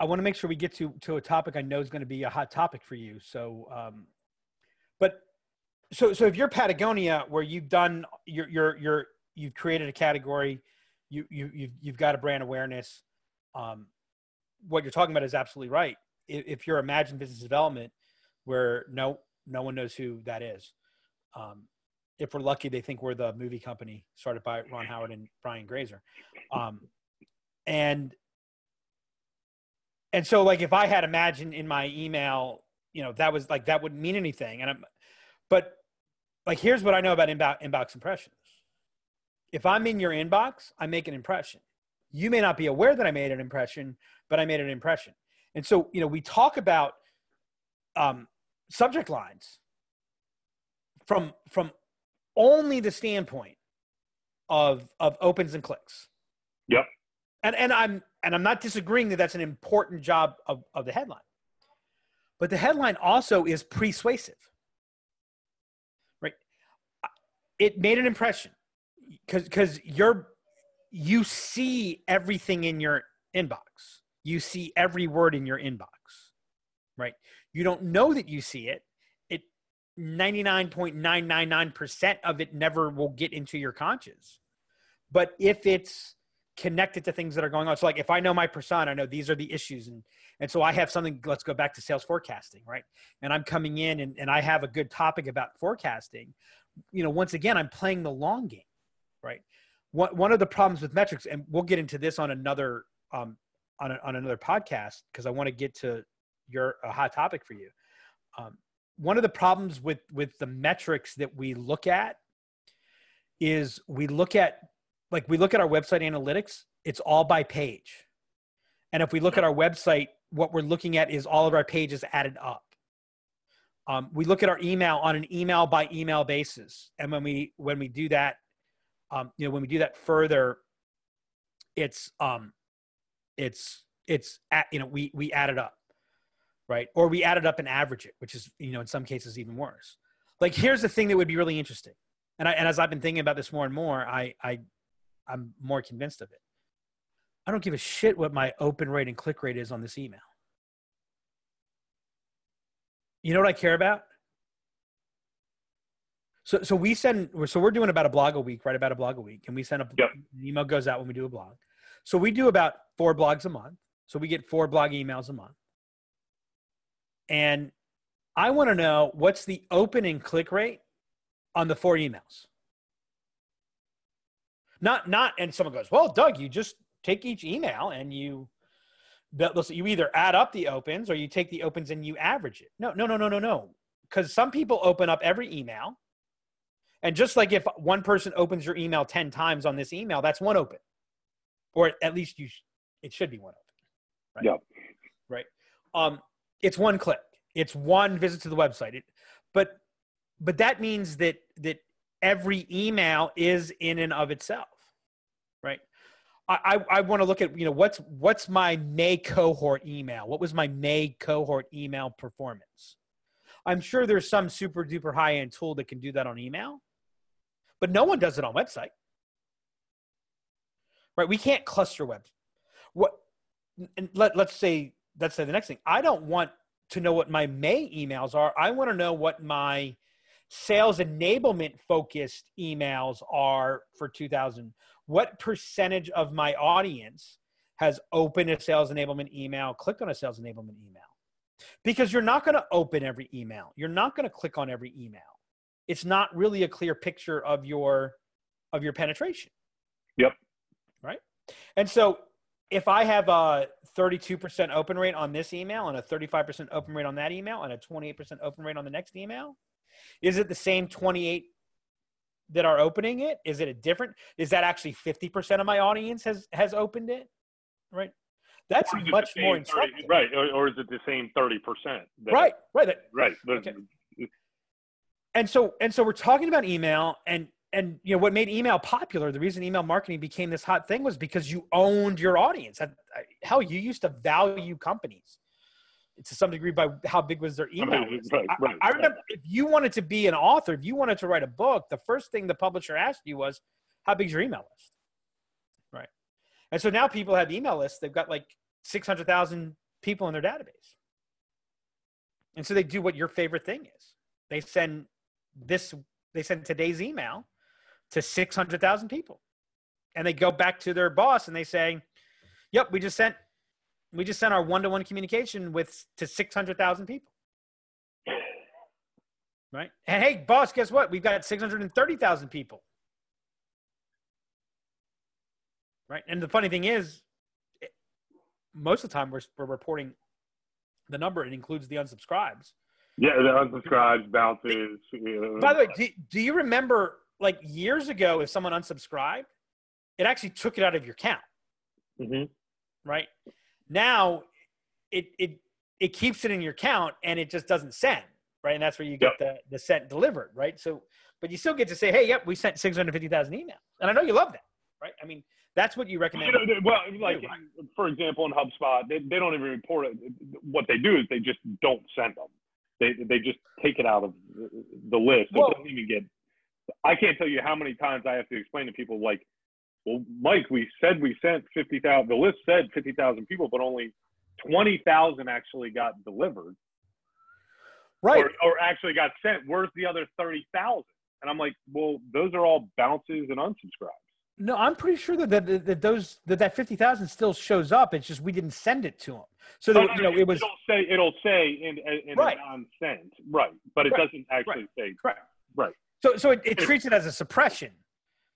I want to make sure we get to to a topic I know is going to be a hot topic for you. So um, but so so if you're Patagonia where you've done you're you're you're you've created a category, you you you've you've got a brand awareness. Um, what you're talking about is absolutely right. If, if you're Imagine Business Development, where no no one knows who that is, um, if we're lucky, they think we're the movie company started by Ron Howard and Brian Grazer, um, and and so like if I had imagined in my email, you know that was like that wouldn't mean anything, and I'm, but like here's what I know about inbox inbox impressions. If I'm in your inbox, I make an impression. You may not be aware that I made an impression, but I made an impression. And so, you know, we talk about um, subject lines from from only the standpoint of of opens and clicks. Yep. And and I'm and I'm not disagreeing that that's an important job of, of the headline. But the headline also is persuasive. Right? It made an impression because because you're you see everything in your inbox. You see every word in your inbox. Right? You don't know that you see it. It 99.999% of it never will get into your conscious. But if it's connected to things that are going on. So like if I know my persona, I know these are the issues and and so I have something, let's go back to sales forecasting, right? And I'm coming in and, and I have a good topic about forecasting. You know, once again, I'm playing the long game, right? One, one of the problems with metrics, and we'll get into this on another um, on, a, on another podcast because I want to get to your a hot topic for you. Um, one of the problems with with the metrics that we look at is we look at like we look at our website analytics it's all by page. And if we look at our website what we're looking at is all of our pages added up. Um, we look at our email on an email by email basis. And when we when we do that um, you know when we do that further it's um it's it's at, you know we we add it up right or we add it up and average it which is you know in some cases even worse like here's the thing that would be really interesting and I, and as i've been thinking about this more and more i i i'm more convinced of it i don't give a shit what my open rate and click rate is on this email you know what I care about? So, so we send, so we're doing about a blog a week, right? About a blog a week. And we send a, yep. an email goes out when we do a blog. So we do about four blogs a month. So we get four blog emails a month. And I want to know what's the opening click rate on the four emails. Not, not, and someone goes, well, Doug, you just take each email and you you either add up the opens or you take the opens and you average it. No, no, no, no, no, no. Because some people open up every email. And just like if one person opens your email 10 times on this email, that's one open. Or at least you sh- it should be one open. Right? Yep. Right. Um, it's one click. It's one visit to the website. It, but but that means that that every email is in and of itself. Right. I, I want to look at you know what's what's my May cohort email? What was my May cohort email performance? I'm sure there's some super duper high end tool that can do that on email, but no one does it on website. Right? We can't cluster web. What? Let let's say say the next thing. I don't want to know what my May emails are. I want to know what my sales enablement focused emails are for 2000 what percentage of my audience has opened a sales enablement email, clicked on a sales enablement email? Because you're not going to open every email. You're not going to click on every email. It's not really a clear picture of your of your penetration. Yep. Right? And so if I have a 32% open rate on this email and a 35% open rate on that email and a 28% open rate on the next email, is it the same 28 that are opening it? Is it a different? Is that actually fifty percent of my audience has has opened it? Right. That's much more 30, instructive. Right. Or, or, is it the same thirty percent? Right. Right. Right. Okay. And so and so we're talking about email and and you know what made email popular the reason email marketing became this hot thing was because you owned your audience hell you used to value companies to some degree by how big was their email list. Right, right, I, I, remember if you wanted to be an author, if you wanted to write a book, the first thing the publisher asked you was, "How big's your email list?" Right, and so now people have email lists. They've got like six hundred thousand people in their database, and so they do what your favorite thing is. They send this. They send today's email to six hundred thousand people, and they go back to their boss and they say, "Yep, we just sent we just sent our one-to-one communication with to 600,000 people. Right? And hey, boss, guess what? We've got 630,000 people. Right? And the funny thing is most of the time we're, we're reporting the number it includes the unsubscribes. Yeah, the unsubscribes, bounces. By the way, do, do you remember like years ago if someone unsubscribed, it actually took it out of your count. Mm-hmm. Right? Now it it it keeps it in your count and it just doesn't send, right? And that's where you get yep. the the sent delivered, right? So, but you still get to say, hey, yep, we sent six hundred fifty thousand emails, and I know you love that, right? I mean, that's what you recommend. You know, well, like for example, in HubSpot, they, they don't even report it. What they do is they just don't send them. They they just take it out of the list. So well, it doesn't even get. I can't tell you how many times I have to explain to people like well, Mike, we said we sent 50,000, the list said 50,000 people, but only 20,000 actually got delivered. Right. Or, or, actually got sent. Where's the other 30,000? And I'm like, well, those are all bounces and unsubscribes. No, I'm pretty sure that that, that those that that fifty thousand still shows up. It's just we didn't send it to them. So that, oh, you know, it was. It'll say it'll say in, in right. a non-send, right? But it right. doesn't actually right. say correct. Right. So so it, it treats it as a suppression.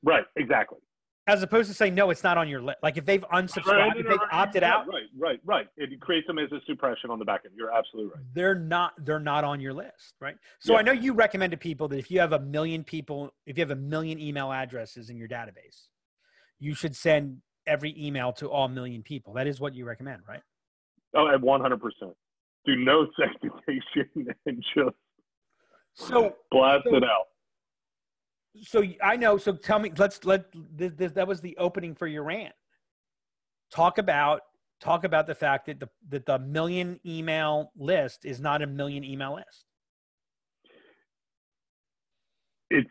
Right. Exactly. As opposed to saying no, it's not on your list. Like if they've unsubscribed, Right, if no, they've no, opted out, Right, right, right. It creates them as a suppression on the back end. You're absolutely right. they're not they're not on your list, right? So Yeah. I know you recommend to people that if you have a million people, if you have a million email addresses in your database, you should send every email to all million people. That is what you recommend, right? Oh, at 100%. Do no <laughs> segmentation and just So blast So- it out. So I know. So tell me, let's let this, this, that was the opening for your rant. Talk about talk about the fact that the that the million email list is not a million email list. It's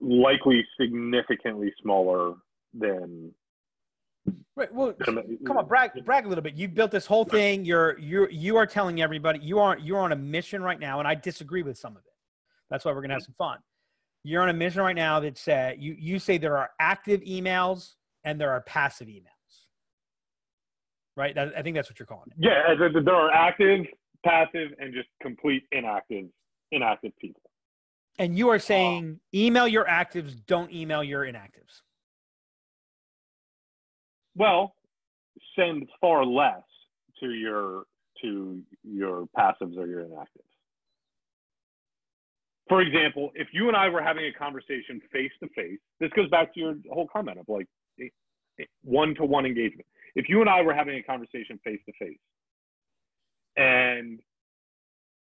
likely significantly smaller than. Right. Well, than- come on, brag brag a little bit. You built this whole thing. You're you're you are telling everybody you are you're on a mission right now, and I disagree with some of it. That's why we're gonna have mm-hmm. some fun. You're on a mission right now that said you you say there are active emails and there are passive emails. Right. That, I think that's what you're calling it. Yeah, there are active, passive, and just complete inactive, inactive people. And you are saying email your actives, don't email your inactives. Well, send far less to your to your passives or your inactives. For example, if you and I were having a conversation face to face, this goes back to your whole comment of like one to one engagement. If you and I were having a conversation face to face and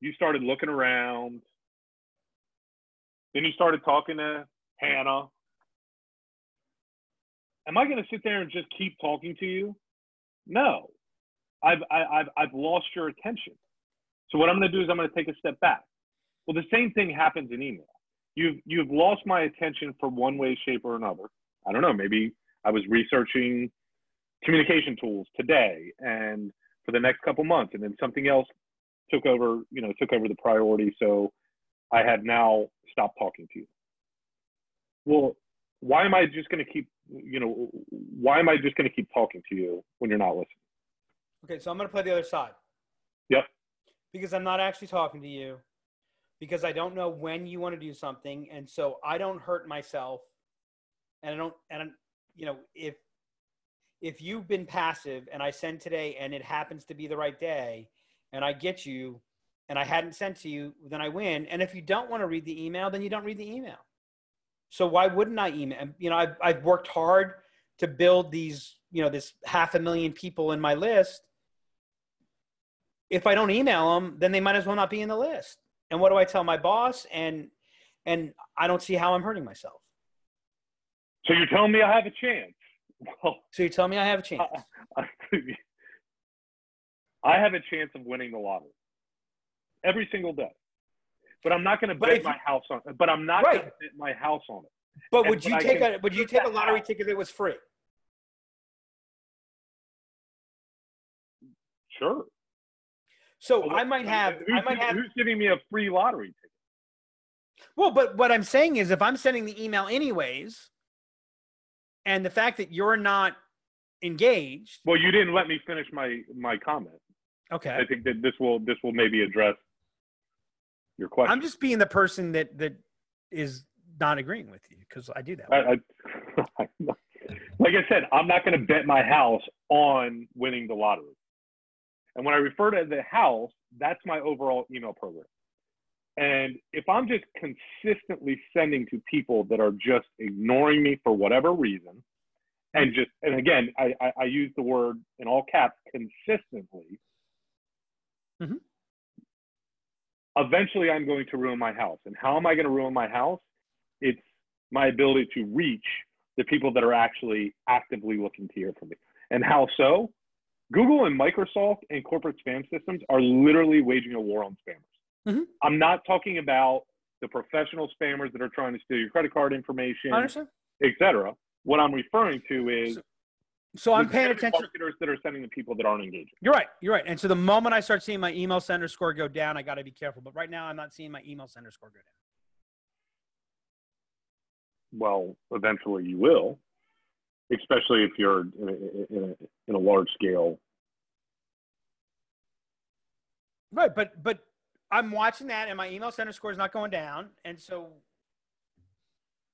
you started looking around, then you started talking to Hannah, am I going to sit there and just keep talking to you? No, I've, I, I've, I've lost your attention. So what I'm going to do is I'm going to take a step back. Well, the same thing happens in email. You've, you've lost my attention for one way, shape, or another. I don't know. Maybe I was researching communication tools today and for the next couple months, and then something else took over, you know, took over the priority. So I have now stopped talking to you. Well, why am I just going to keep, you know, why am I just going to keep talking to you when you're not listening? Okay, so I'm going to play the other side. Yep. Because I'm not actually talking to you, because I don't know when you want to do something, and so I don't hurt myself, and I don't, and you know, if if you've been passive and I send today and it happens to be the right day, and I get you, and I hadn't sent to you, then I win. And if you don't want to read the email, then you don't read the email. So why wouldn't I email? You know, I've, I've worked hard to build these, you know, this half a million people in my list. If I don't email them, then they might as well not be in the list. And what do I tell my boss? And and I don't see how I'm hurting myself. So you're telling me I have a chance? Well, So you tell me I have a chance. I, I have a chance of winning the lottery every single day, but I'm not going to bet my you- house on. But I'm not Right. going to bet my house on it. But and- would you I take a would you take a lottery out. ticket that was free? Sure. So Well, I might have Who's, I might giving- have who's giving me a free lottery ticket? Well, but what I'm saying is if I'm sending the email anyways, and the fact that you're not engaged, Well, you didn't let me finish my my comment. okay. I think that this will this will maybe address your question. I'm just being the person that that is not agreeing with you because I do that. I, I, <laughs> like I said, I'm not going to bet my house on winning the lottery. And when I refer to the house, that's my overall email program. And if I'm just consistently sending to people that are just ignoring me for whatever reason, and just, and again, I, I, I use the word in all caps consistently, Mhm. eventually I'm going to ruin my house. And how am I going to ruin my house? It's my ability to reach the people that are actually actively looking to hear from me. And how so? Google and Microsoft and corporate spam systems are literally waging a war on spammers. Mhm. I'm not talking about the professional spammers that are trying to steal your credit card information, etc. What I'm referring to is So I'm paying attention. marketers that are sending the people that aren't engaging. You're right. You're right. And so the moment I start seeing my email sender score go down, I got to be careful. But right now, I'm not seeing my email sender score go down. Well, eventually you will, especially if you're in a, in a, in a large scale. Right. But but I'm watching that, and my email sender score is not going down. And so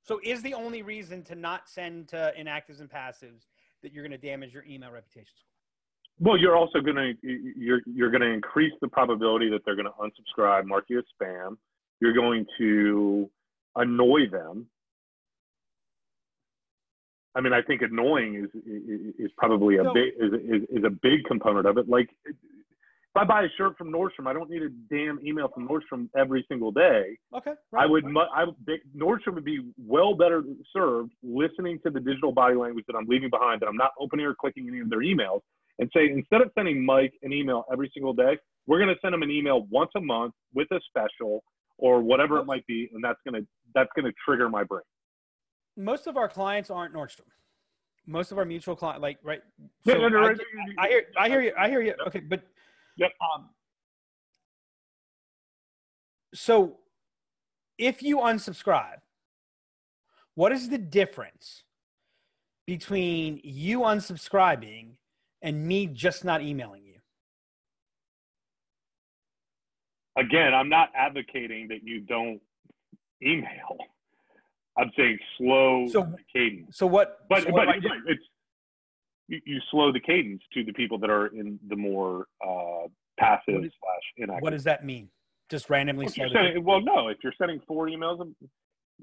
So is the only reason to not send to inactives and passives that you're going to damage your email reputation score? Well, you're also going to you're you're going to increase the probability that they're going to unsubscribe, mark you as spam. You're going to annoy them. I mean, I think annoying is is, is probably a big is, is is a big component of it. Like if I buy a shirt from Nordstrom, I don't need a damn email from Nordstrom every single day. Okay. Right, I would, right. I Nordstrom would be well better served listening to the digital body language that I'm leaving behind, that I'm not opening or clicking any of their emails, and say instead of sending Mike an email every single day, we're going to send him an email once a month with a special or whatever it might be, and that's going to that's going to trigger my brain. Most of our clients aren't Nordstrom. Most of our mutual client, like right. So no, no, I, I, I, hear, I hear you. I hear you. Okay, but Yep. Um, so if you unsubscribe, what is the difference between you unsubscribing and me just not emailing you? Again, I'm not advocating that you don't email. I'm saying slow so, the cadence. So what? But so but it's you, you, slow the cadence to the people that are in the more uh, passive is, slash inactive. What does that mean? Just randomly well, sending, well, no. If you're sending four emails,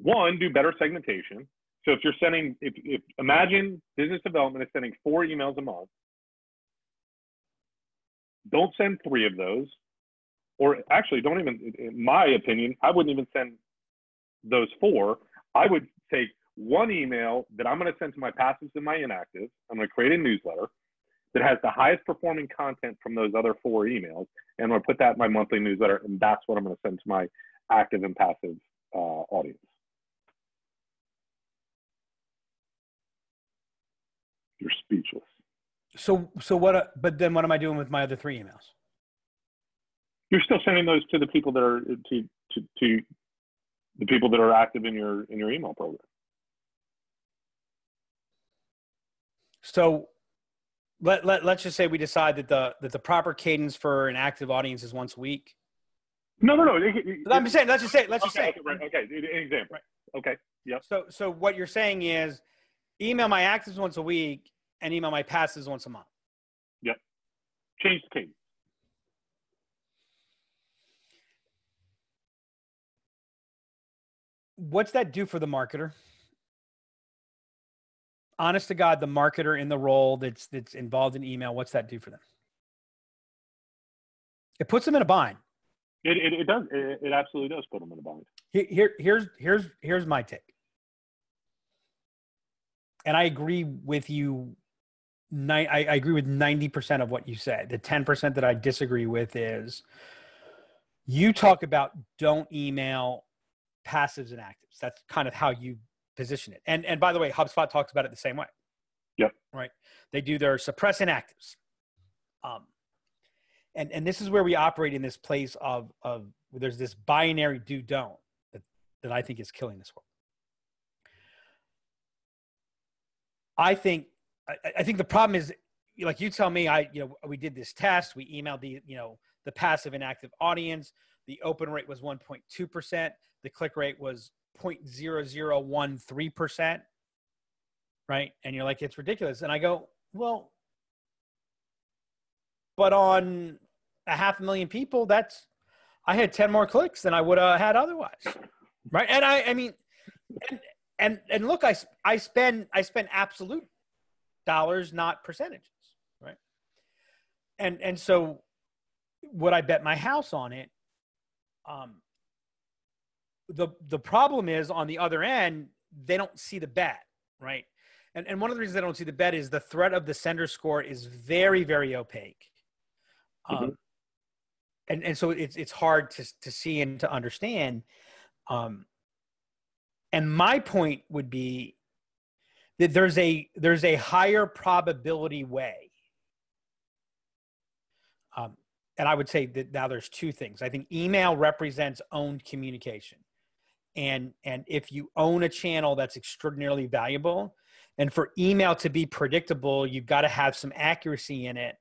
one, do better segmentation. So if you're sending, if, if imagine business development is sending four emails a month, don't send three of those, or actually, don't even. In my opinion, I wouldn't even send those four. I would take one email that I'm going to send to my passives and my inactives. I'm going to create a newsletter that has the highest performing content from those other four emails. And I'm going to put that in my monthly newsletter, and that's what I'm going to send to my active and passive uh, audience. You're speechless. So, so what? Uh, but then, what am I doing with my other three emails? You're still sending those to the people that are to to, to the people that are active in your in your email program. So let, let let's just say we decide that the that the proper cadence for an active audience is once a week. No, no, no. It, it, I'm just saying. Let's just say. Let's just okay, say. Okay, right, okay. An example. Right. Okay. Yep. So so what you're saying is, email my actives once a week and email my passives once a month. Yep. Change the cadence. What's that do for the marketer? honest to God, the marketer in the role that's that's involved in email, what's that do for them? It puts them in a bind. It, it, it does. It, it, absolutely does put them in a bind. Here, here's here's here's my take, and I agree with you. I, I agree with ninety percent of what you said. The ten percent that I disagree with is you talk about don't email passives and actives. That's kind of how you position it. And and by the way, HubSpot talks about it the same way. Yep. Right. They do their suppress inactives. Um, and and this is where we operate in this place of of there's this binary do don't that, that I think is killing this world. I think I, I think the problem is like you tell me I you know we did this test we emailed the you know the passive inactive audience the open rate was 1.2 percent the click rate was 0.0013%, right? And you're like, it's ridiculous. And I go, well, but on a half a million people, that's, I had 10 more clicks than I would have had otherwise. Right. And I, I mean, and, and, and look, I, I spend, I spend absolute dollars, not percentages. Right. And, and so would I bet my house on it? Um, the the problem is on the other end they don't see the bet right? And and one of the reasons they don't see the bet is the threat of the sender score is very very opaque. Mm-hmm. um, and and so it's it's hard to to see and to understand. Um and my point would be that there's a there's a higher probability way um, and i would say that now there's two things. I think email represents owned communication. And and if you own a channel that's extraordinarily valuable and for email to be predictable you've got to have some accuracy in it.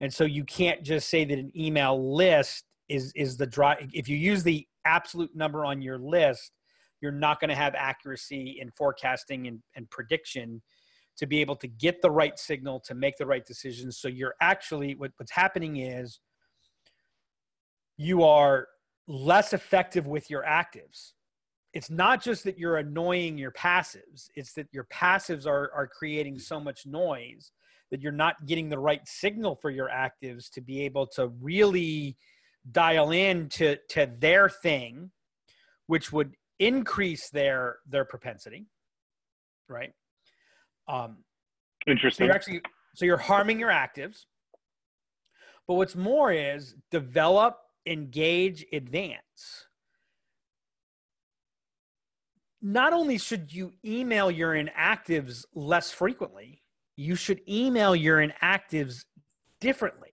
And so you can't just say that an email list is is the dry if you use the absolute number on your list you're not going to have accuracy in forecasting and, and prediction to be able to get the right signal to make the right decisions. So you're actually what, what's happening is you are less effective with your actives. It's not just that you're annoying your passives, it's that your passives are, are creating so much noise that you're not getting the right signal for your actives to be able to really dial in to, to their thing, which would increase their their propensity, right? Um, Interesting. So you're actually so you're harming your actives. But what's more is develop, engage, advance. Not only should you email your inactives less frequently, you should email your inactives differently.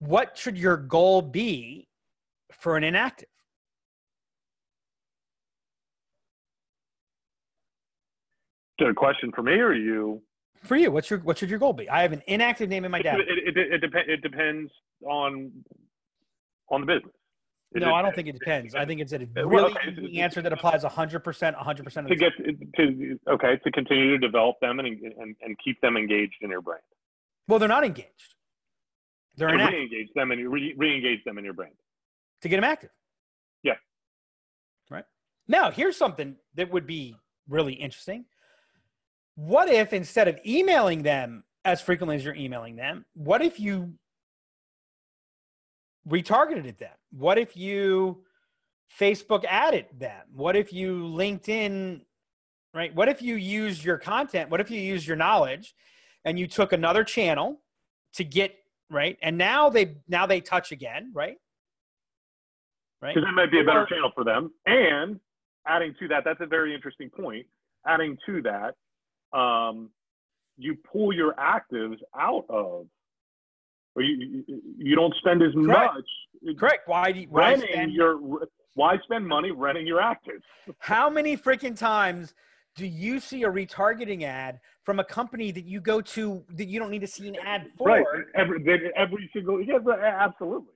What should your goal be for an inactive? A question for me or you? For you, what's your what should your goal be? I have an inactive name in my data. It, it, it, dep- it depends on on the business. It no, I don't think it depends. I think it's a really okay, easy answer that applies 100%, 100% of to the get time. to okay to continue to develop them and and, and keep them engaged in your brand. Well, they're not engaged. They're And inactive re-engage them and re- re-engage them in your brand. to get them active. Yeah. Right. Now, here's something that would be really interesting. What if instead of emailing them as frequently as you're emailing them, what if you retargeted them? What if you Facebook added them? What if you LinkedIn, right? What if you used your content? What if you used your knowledge and you took another channel to get right? And now they now they touch again, right? Right. Because it might be a better channel for them. And adding to that, that's a very interesting point. Adding to that, um, you pull your actives out of, or you, you, don't spend as Correct. much Correct. Why do you, why spend, your why spend money renting your actives? <laughs> how many freaking times do you see a retargeting ad from a company that you go to that you don't need to see an ad for? Right. Every every single yeah, absolutely.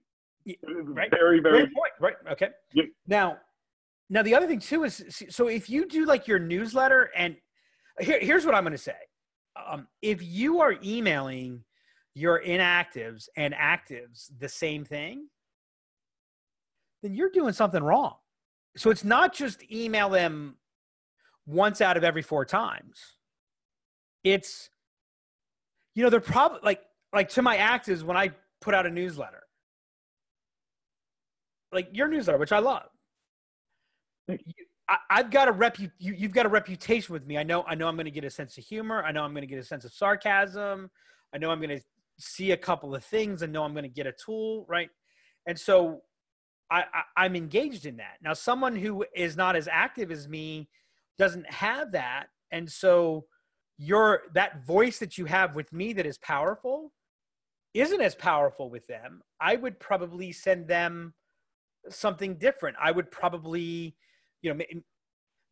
Right. Very very Great point. Right. Okay. Yep. Now, now the other thing too is so if you do like your newsletter and here, here's what I'm going to say. Um, if you are emailing your inactives and actives the same thing, then you're doing something wrong. So it's not just email them once out of every four times. It's, you know, they're probably like, like to my actives when I put out a newsletter, like your newsletter, which I love. You- I, I've got a repu- you, you've got a reputation with me. I know, I know I'm going to get a sense of humor. I know I'm going to get a sense of sarcasm. I know I'm going to see a couple of things. I know I'm going to get a tool, right? And so I, I, I'm engaged in that. Now, someone who is not as active as me doesn't have that. And so your that voice that you have with me that is powerful isn't as powerful with them. I would probably send them something different. I would probably, you know,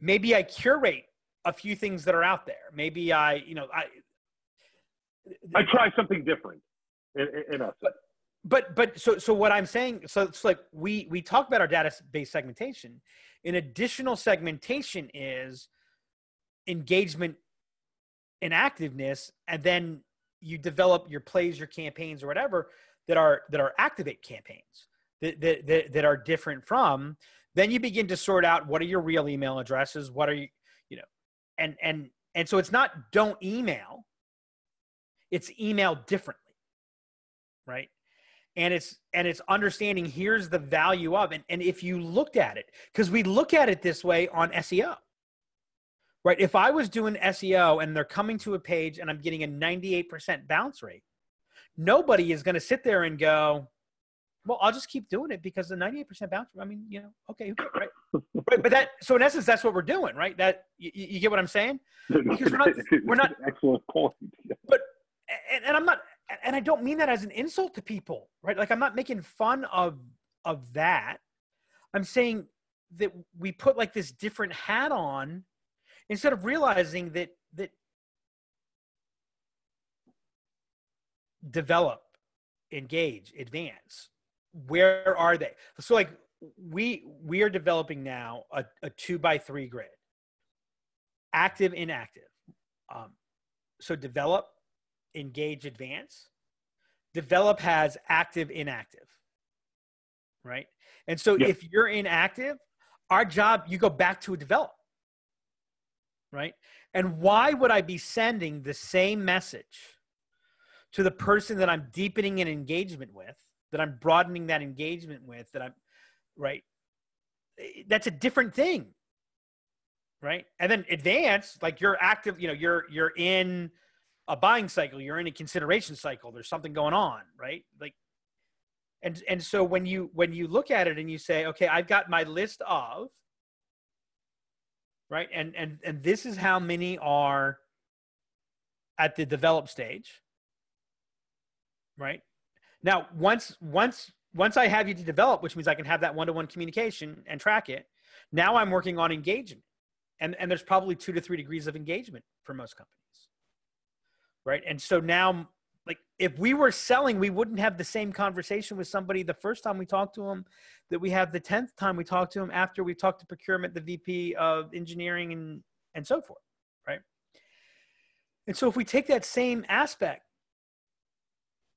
maybe I curate a few things that are out there. Maybe I, you know, I I try something different in, in, us. but but so so what i'm saying so it's like we we talk about our database segmentation an additional segmentation is engagement and activeness and then you develop your plays your campaigns or whatever that are that are activate campaigns that that, that, that are different from then you begin to sort out what are your real email addresses what are you you know and and and so it's not don't email. It's email differently right? And it's and it's understanding here's the value of it. And if you looked at it because we look at it this way on seo right? If i was doing seo and they're coming to a page and i'm getting a 98% bounce rate nobody is going to sit there and go well i'll just keep doing it because the 98% bounce i mean you know okay right right but that so in essence that's what we're doing right that you, you get what i'm saying Because we're not- we're not- <laughs> excellent point. and, and I'm not, and I don't mean that as an insult to people, right? Like I'm not making fun of of that. I'm saying that we put like this different hat on instead of realizing that that develop, engage, advance. Where are they? So like we we are developing now a, a two by three grid. Active inactive. Um, so develop engage advance. Develop has active inactive right? And so if you're inactive our job you go back to a develop right? And why would i be sending the same message to the person that i'm deepening an engagement with that i'm broadening that engagement with that i'm right? Eh, that's a different thing right? And then advance like you're active you know you're you're in a buying cycle you're in a consideration cycle there's something going on right? Like and and so when you when you look at it and you say okay i've got my list of right? And and and this is how many are at the develop stage right now once once once i have you to develop which means i can have that one-to-one communication and track it now i'm working on engagement. And and there's probably two to three degrees of engagement for most companies. Right? And so now like if we were selling we wouldn't have the same conversation with somebody the first time we talk to them that we have the 10th time we talk to them after we talk to procurement the vp of engineering and and so forth. Right? And so if we take that same aspect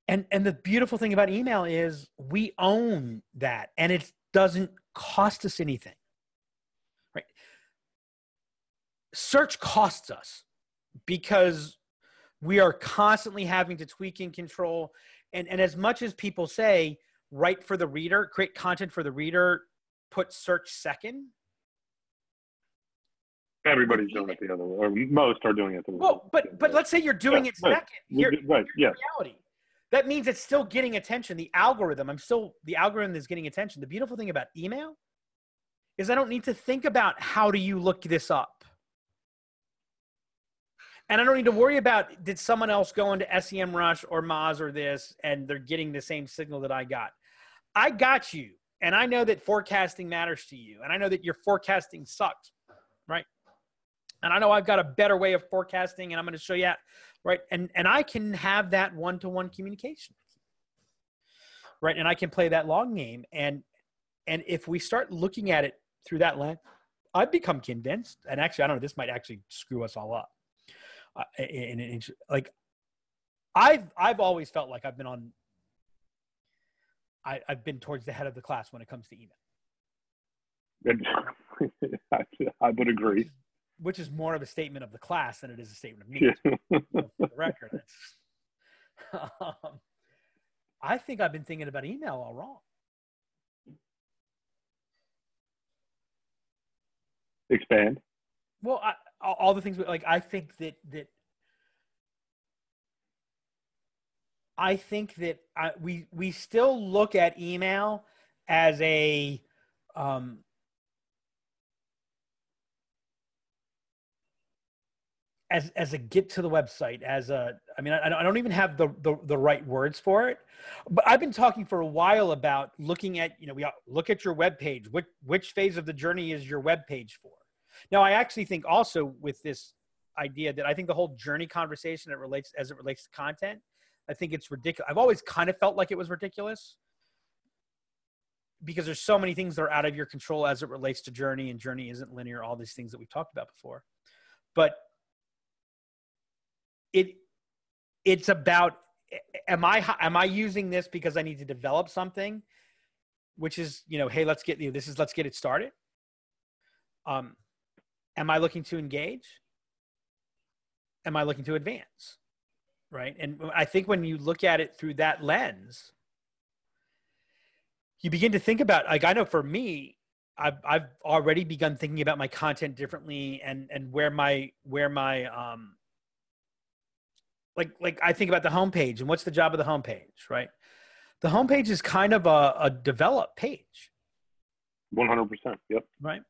and and the beautiful thing about email is we own that and it doesn't cost us anything right? Search costs us because we are constantly having to tweak and control. And and as much as people say write for the reader create content for the reader put search second. Everybody's doing it the other way, or most are doing it the other well but but let's say you're doing Yeah, it right. second. Here right, yeah, reality that means it's still getting attention. The algorithm i'm still the algorithm is getting attention. The beautiful thing about email is i don't need to think about how do you look this up. And i don't need to worry about did someone else go into Semrush or moz or this and they're getting the same signal that i got? I got you. And i know that forecasting matters to you. And i know that your forecasting sucks right? And i know i've got a better way of forecasting and i'm going to show you right? And and i can have that one-to-one communication right? And i can play that long game. And and if we start looking at it through that lens i've become convinced and actually i don't know this might actually screw us all up. Uh, like i've i've always felt like i've been on I, i've been towards the head of the class when it comes to email. <laughs> I, I would agree. Which is more of a statement of the class than it is a statement of me Yeah. for the record. <laughs> Um, I think I've been thinking about email all wrong. Expand. Well, I, all all the things like I think that that I think that I, we we still look at email as a um, as as a get to the website as a I mean I, I don't even have the, the the right words for it, but I've been talking for a while about looking at you know we uh, look at your web page. Which which phase of the journey is your web page for? Now I actually think also with this idea that I think the whole journey conversation that relates as it relates to content, I think it's ridiculous. I've always kind of felt like it was ridiculous because there's so many things that are out of your control as it relates to journey and journey isn't linear all these things that we've talked about before but it it's about am i am i using this because i need to develop something which is you know hey let's get you know, this is let's get it started. Um am i looking to engage? Am i looking to advance? Right? And i think when you look at it through that lens you begin to think about like i know for me i've i've already begun thinking about my content differently and and where my where my um like like i think about the homepage and what's the job of the homepage right? The homepage is kind of a, a developed page. One hundred percent. Yep. right?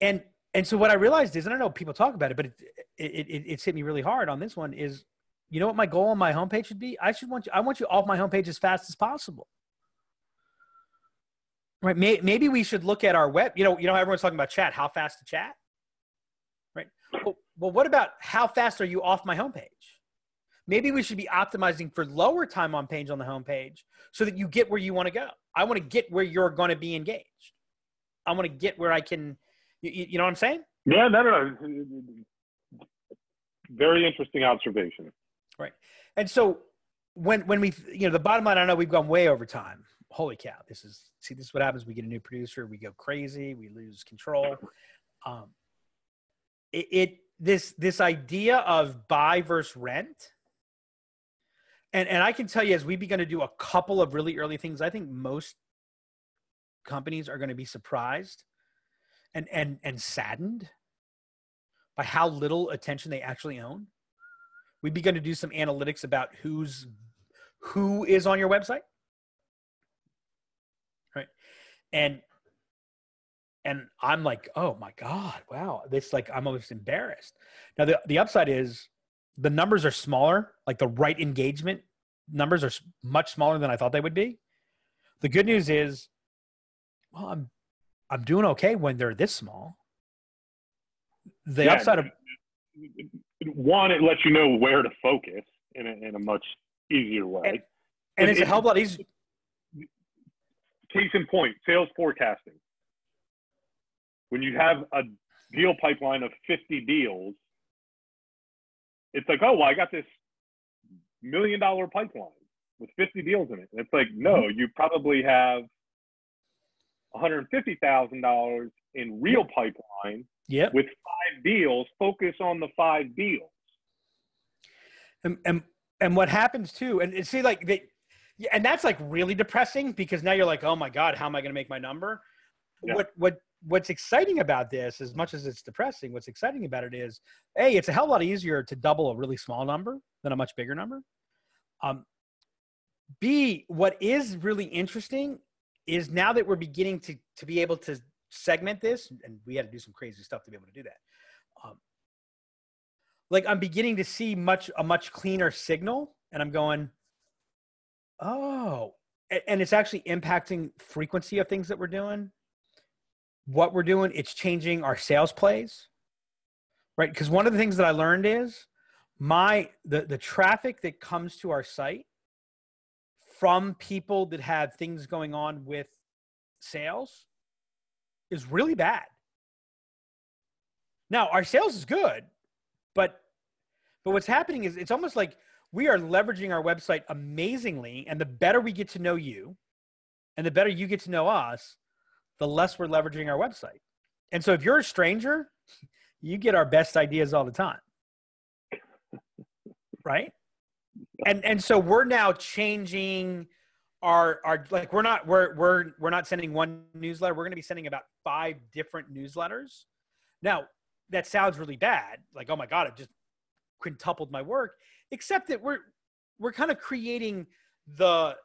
And and so what i realized is and i know people talk about it but it, it, it it's hit me really hard on this one is you know what my goal on my homepage should be? I should want you i want you off my homepage as fast as possible. Right? May, maybe we should look at our web you know you know everyone's talking about chat how fast to chat? Right? Well, well what about how fast are you off my homepage maybe we should be optimizing for lower time on page on the homepage so that you get where you want to go. I want to get where you're going to be engaged. I want to get where I can, you, you know what I'm saying? Yeah, no, no, no. Very interesting observation. Right. And so when, when we, you know, the bottom line, I know we've gone way over time. Holy cow. This is, see, this is what happens. We get a new producer. We go crazy. We lose control. Um, it, it this, this idea of buy versus rent and and I can tell you as we begin to do a couple of really early things, I think most companies are going to be surprised and and and saddened by how little attention they actually own. We begin to do some analytics about who's who is on your website. Right. And and I'm like, oh my God, wow. This like I'm almost embarrassed. Now the, the upside is the numbers are smaller, like the right engagement numbers are much smaller than I thought they would be. The good news is, well, I'm I'm doing okay when they're this small. The yeah, upside of one, it lets you know where to focus in a, in a much easier way, and, and it's it, a hell of a lot easier. Case in point, sales forecasting. When you have a deal pipeline of 50 deals, it's like, oh, well, I got this million dollar pipeline with 50 deals in it. And it's like, no, mm-hmm. you probably have $150,000 in real pipeline yep. with five deals. Focus on the five deals. And, and, and what happens too, and see, like, they, and that's like really depressing because now you're like, oh my God, how am I going to make my number? Yeah. What, what, what's exciting about this, as much as it's depressing, what's exciting about it is, a, it's a hell of a lot easier to double a really small number than a much bigger number. Um, B, what is really interesting is now that we're beginning to to be able to segment this, and we had to do some crazy stuff to be able to do that. Um, like I'm beginning to see much a much cleaner signal, and I'm going, oh, and it's actually impacting frequency of things that we're doing what we're doing it's changing our sales plays right? Because one of the things that i learned is my the, the traffic that comes to our site from people that have things going on with sales is really bad. Now our sales is good but but what's happening is it's almost like we are leveraging our website amazingly and the better we get to know you and the better you get to know us the less we're leveraging our website. And so if you're a stranger, <laughs> you get our best ideas all the time. <laughs> Right? And and so we're now changing our our like we're not we're we're we're not sending one newsletter. We're going to be sending about five different newsletters. Now, that sounds really bad. Like, oh my god, I've just quintupled my work. Except that we're we're kind of creating the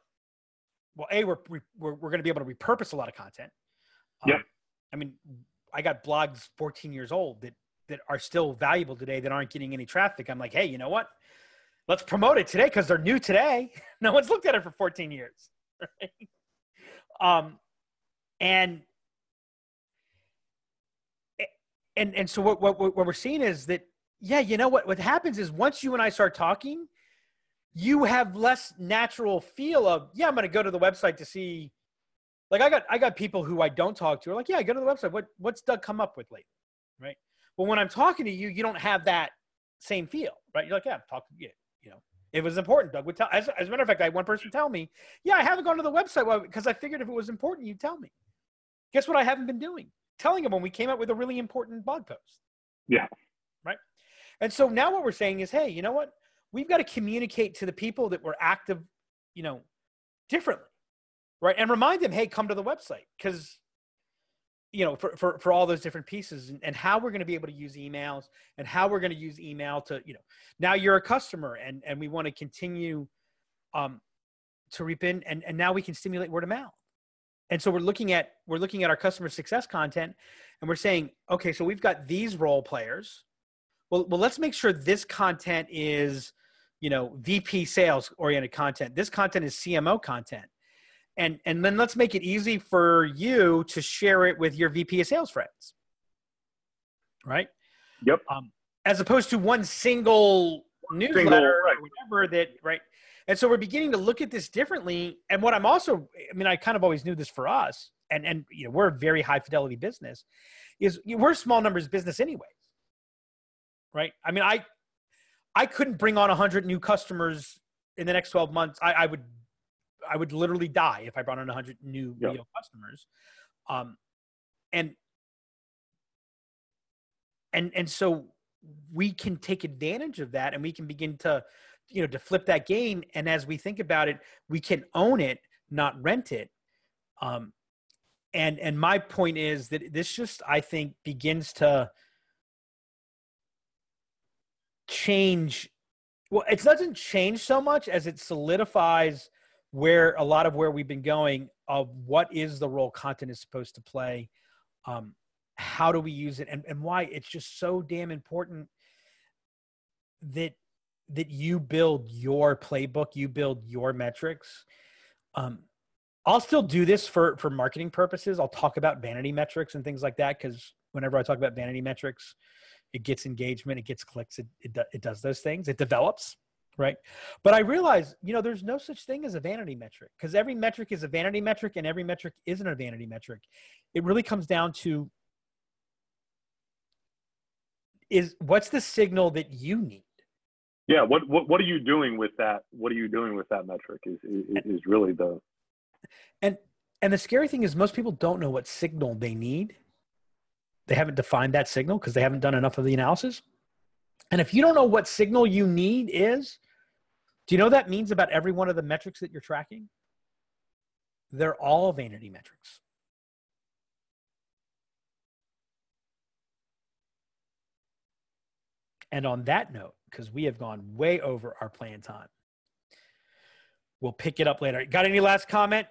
well, a we're we're, we're going to be able to repurpose a lot of content yeah. Um, I mean, I got blogs 14 years old that that are still valuable today that aren't getting any traffic. I'm like, hey, you know what? Let's promote it today because they're new today. <laughs> no one's looked at it for 14 years. <laughs> Um, and and and so what, what what we're seeing is that yeah, you know what? What happens is once you and I start talking, you have less natural feel of yeah, I'm going to go to the website to see like I got I got people who I don't talk to are like, yeah, go to the website. What what's Doug come up with lately? Right. But when I'm talking to you, you don't have that same feel, right? You're like, yeah, I'm talking to you. You know, it was important, Doug would tell. As, as a matter of fact, I had one person tell me, yeah, I haven't gone to the website because I figured if it was important, you'd tell me. Guess what? I haven't been doing telling them when we came up with a really important blog post. Yeah. Right. And so now what we're saying is, hey, you know what? We've got to communicate to the people that were active, you know, differently right? And remind them hey come to the website because you know for, for for all those different pieces and, and how we're going to be able to use emails and how we're going to use email to you know now you're a customer and and we want to continue um to reap in and and now we can stimulate word of mouth. And so we're looking at we're looking at our customer success content and we're saying okay so we've got these role players. Well well let's make sure this content is you know vp sales oriented content. This content is cmo content and and then let's make it easy for you to share it with your VP of sales friends. Right? Yep. Um, as opposed to one single newsletter right. or whatever that right and so we're beginning to look at this differently and what i'm also i mean i kind of always knew this for us and and you know we're a very high fidelity business is we're a small numbers business anyways right i mean i i couldn't bring on 100 new customers in the next 12 months i, I would i would literally die if i brought on 100 new real customers. Um and and and so we can take advantage of that and we can begin to you know to flip that game. And as we think about it we can own it not rent it. Um and and my point is that this just i think begins to change. Well it doesn't change so much as it solidifies where a lot of where we've been going of what is the role content is supposed to play um how do we use it and, and why it's just so damn important that that you build your playbook you build your metrics. Um i'll still do this for for marketing purposes. I'll talk about vanity metrics and things like that because whenever i talk about vanity metrics it gets engagement it gets clicks it, it, it does those things. It develops right but i realize you know there's no such thing as a vanity metric because every metric is a vanity metric and every metric isn't a vanity metric it really comes down to is what's the signal that you need Yeah. What, what what are you doing with that? What are you doing with that metric? Is is, is really the and and the scary thing is most people don't know what signal they need they haven't defined that signal because they haven't done enough of the analysis and if you don't know what signal you need is do you know that means about every one of the metrics that you're tracking? They're all vanity metrics. And on that note because we have gone way over our plan time we'll pick it up later. Got any last comment?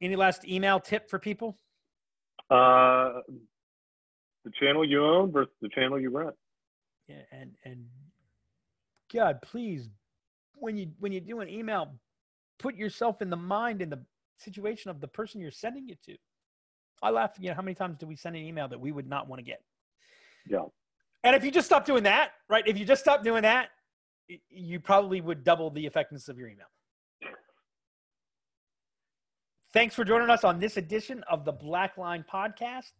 Any last email tip for people? Uh the channel you own versus the channel you rent. And and God, please, when you when you do an email, put yourself in the mind in the situation of the person you're sending it to. I laugh. You know, how many times do we send an email that we would not want to get? Yeah. And if you just stop doing that, right? If you just stop doing that, you probably would double the effectiveness of your email. Thanks for joining us on this edition of the Black Line Podcast.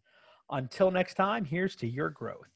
Until next time, here's to your growth.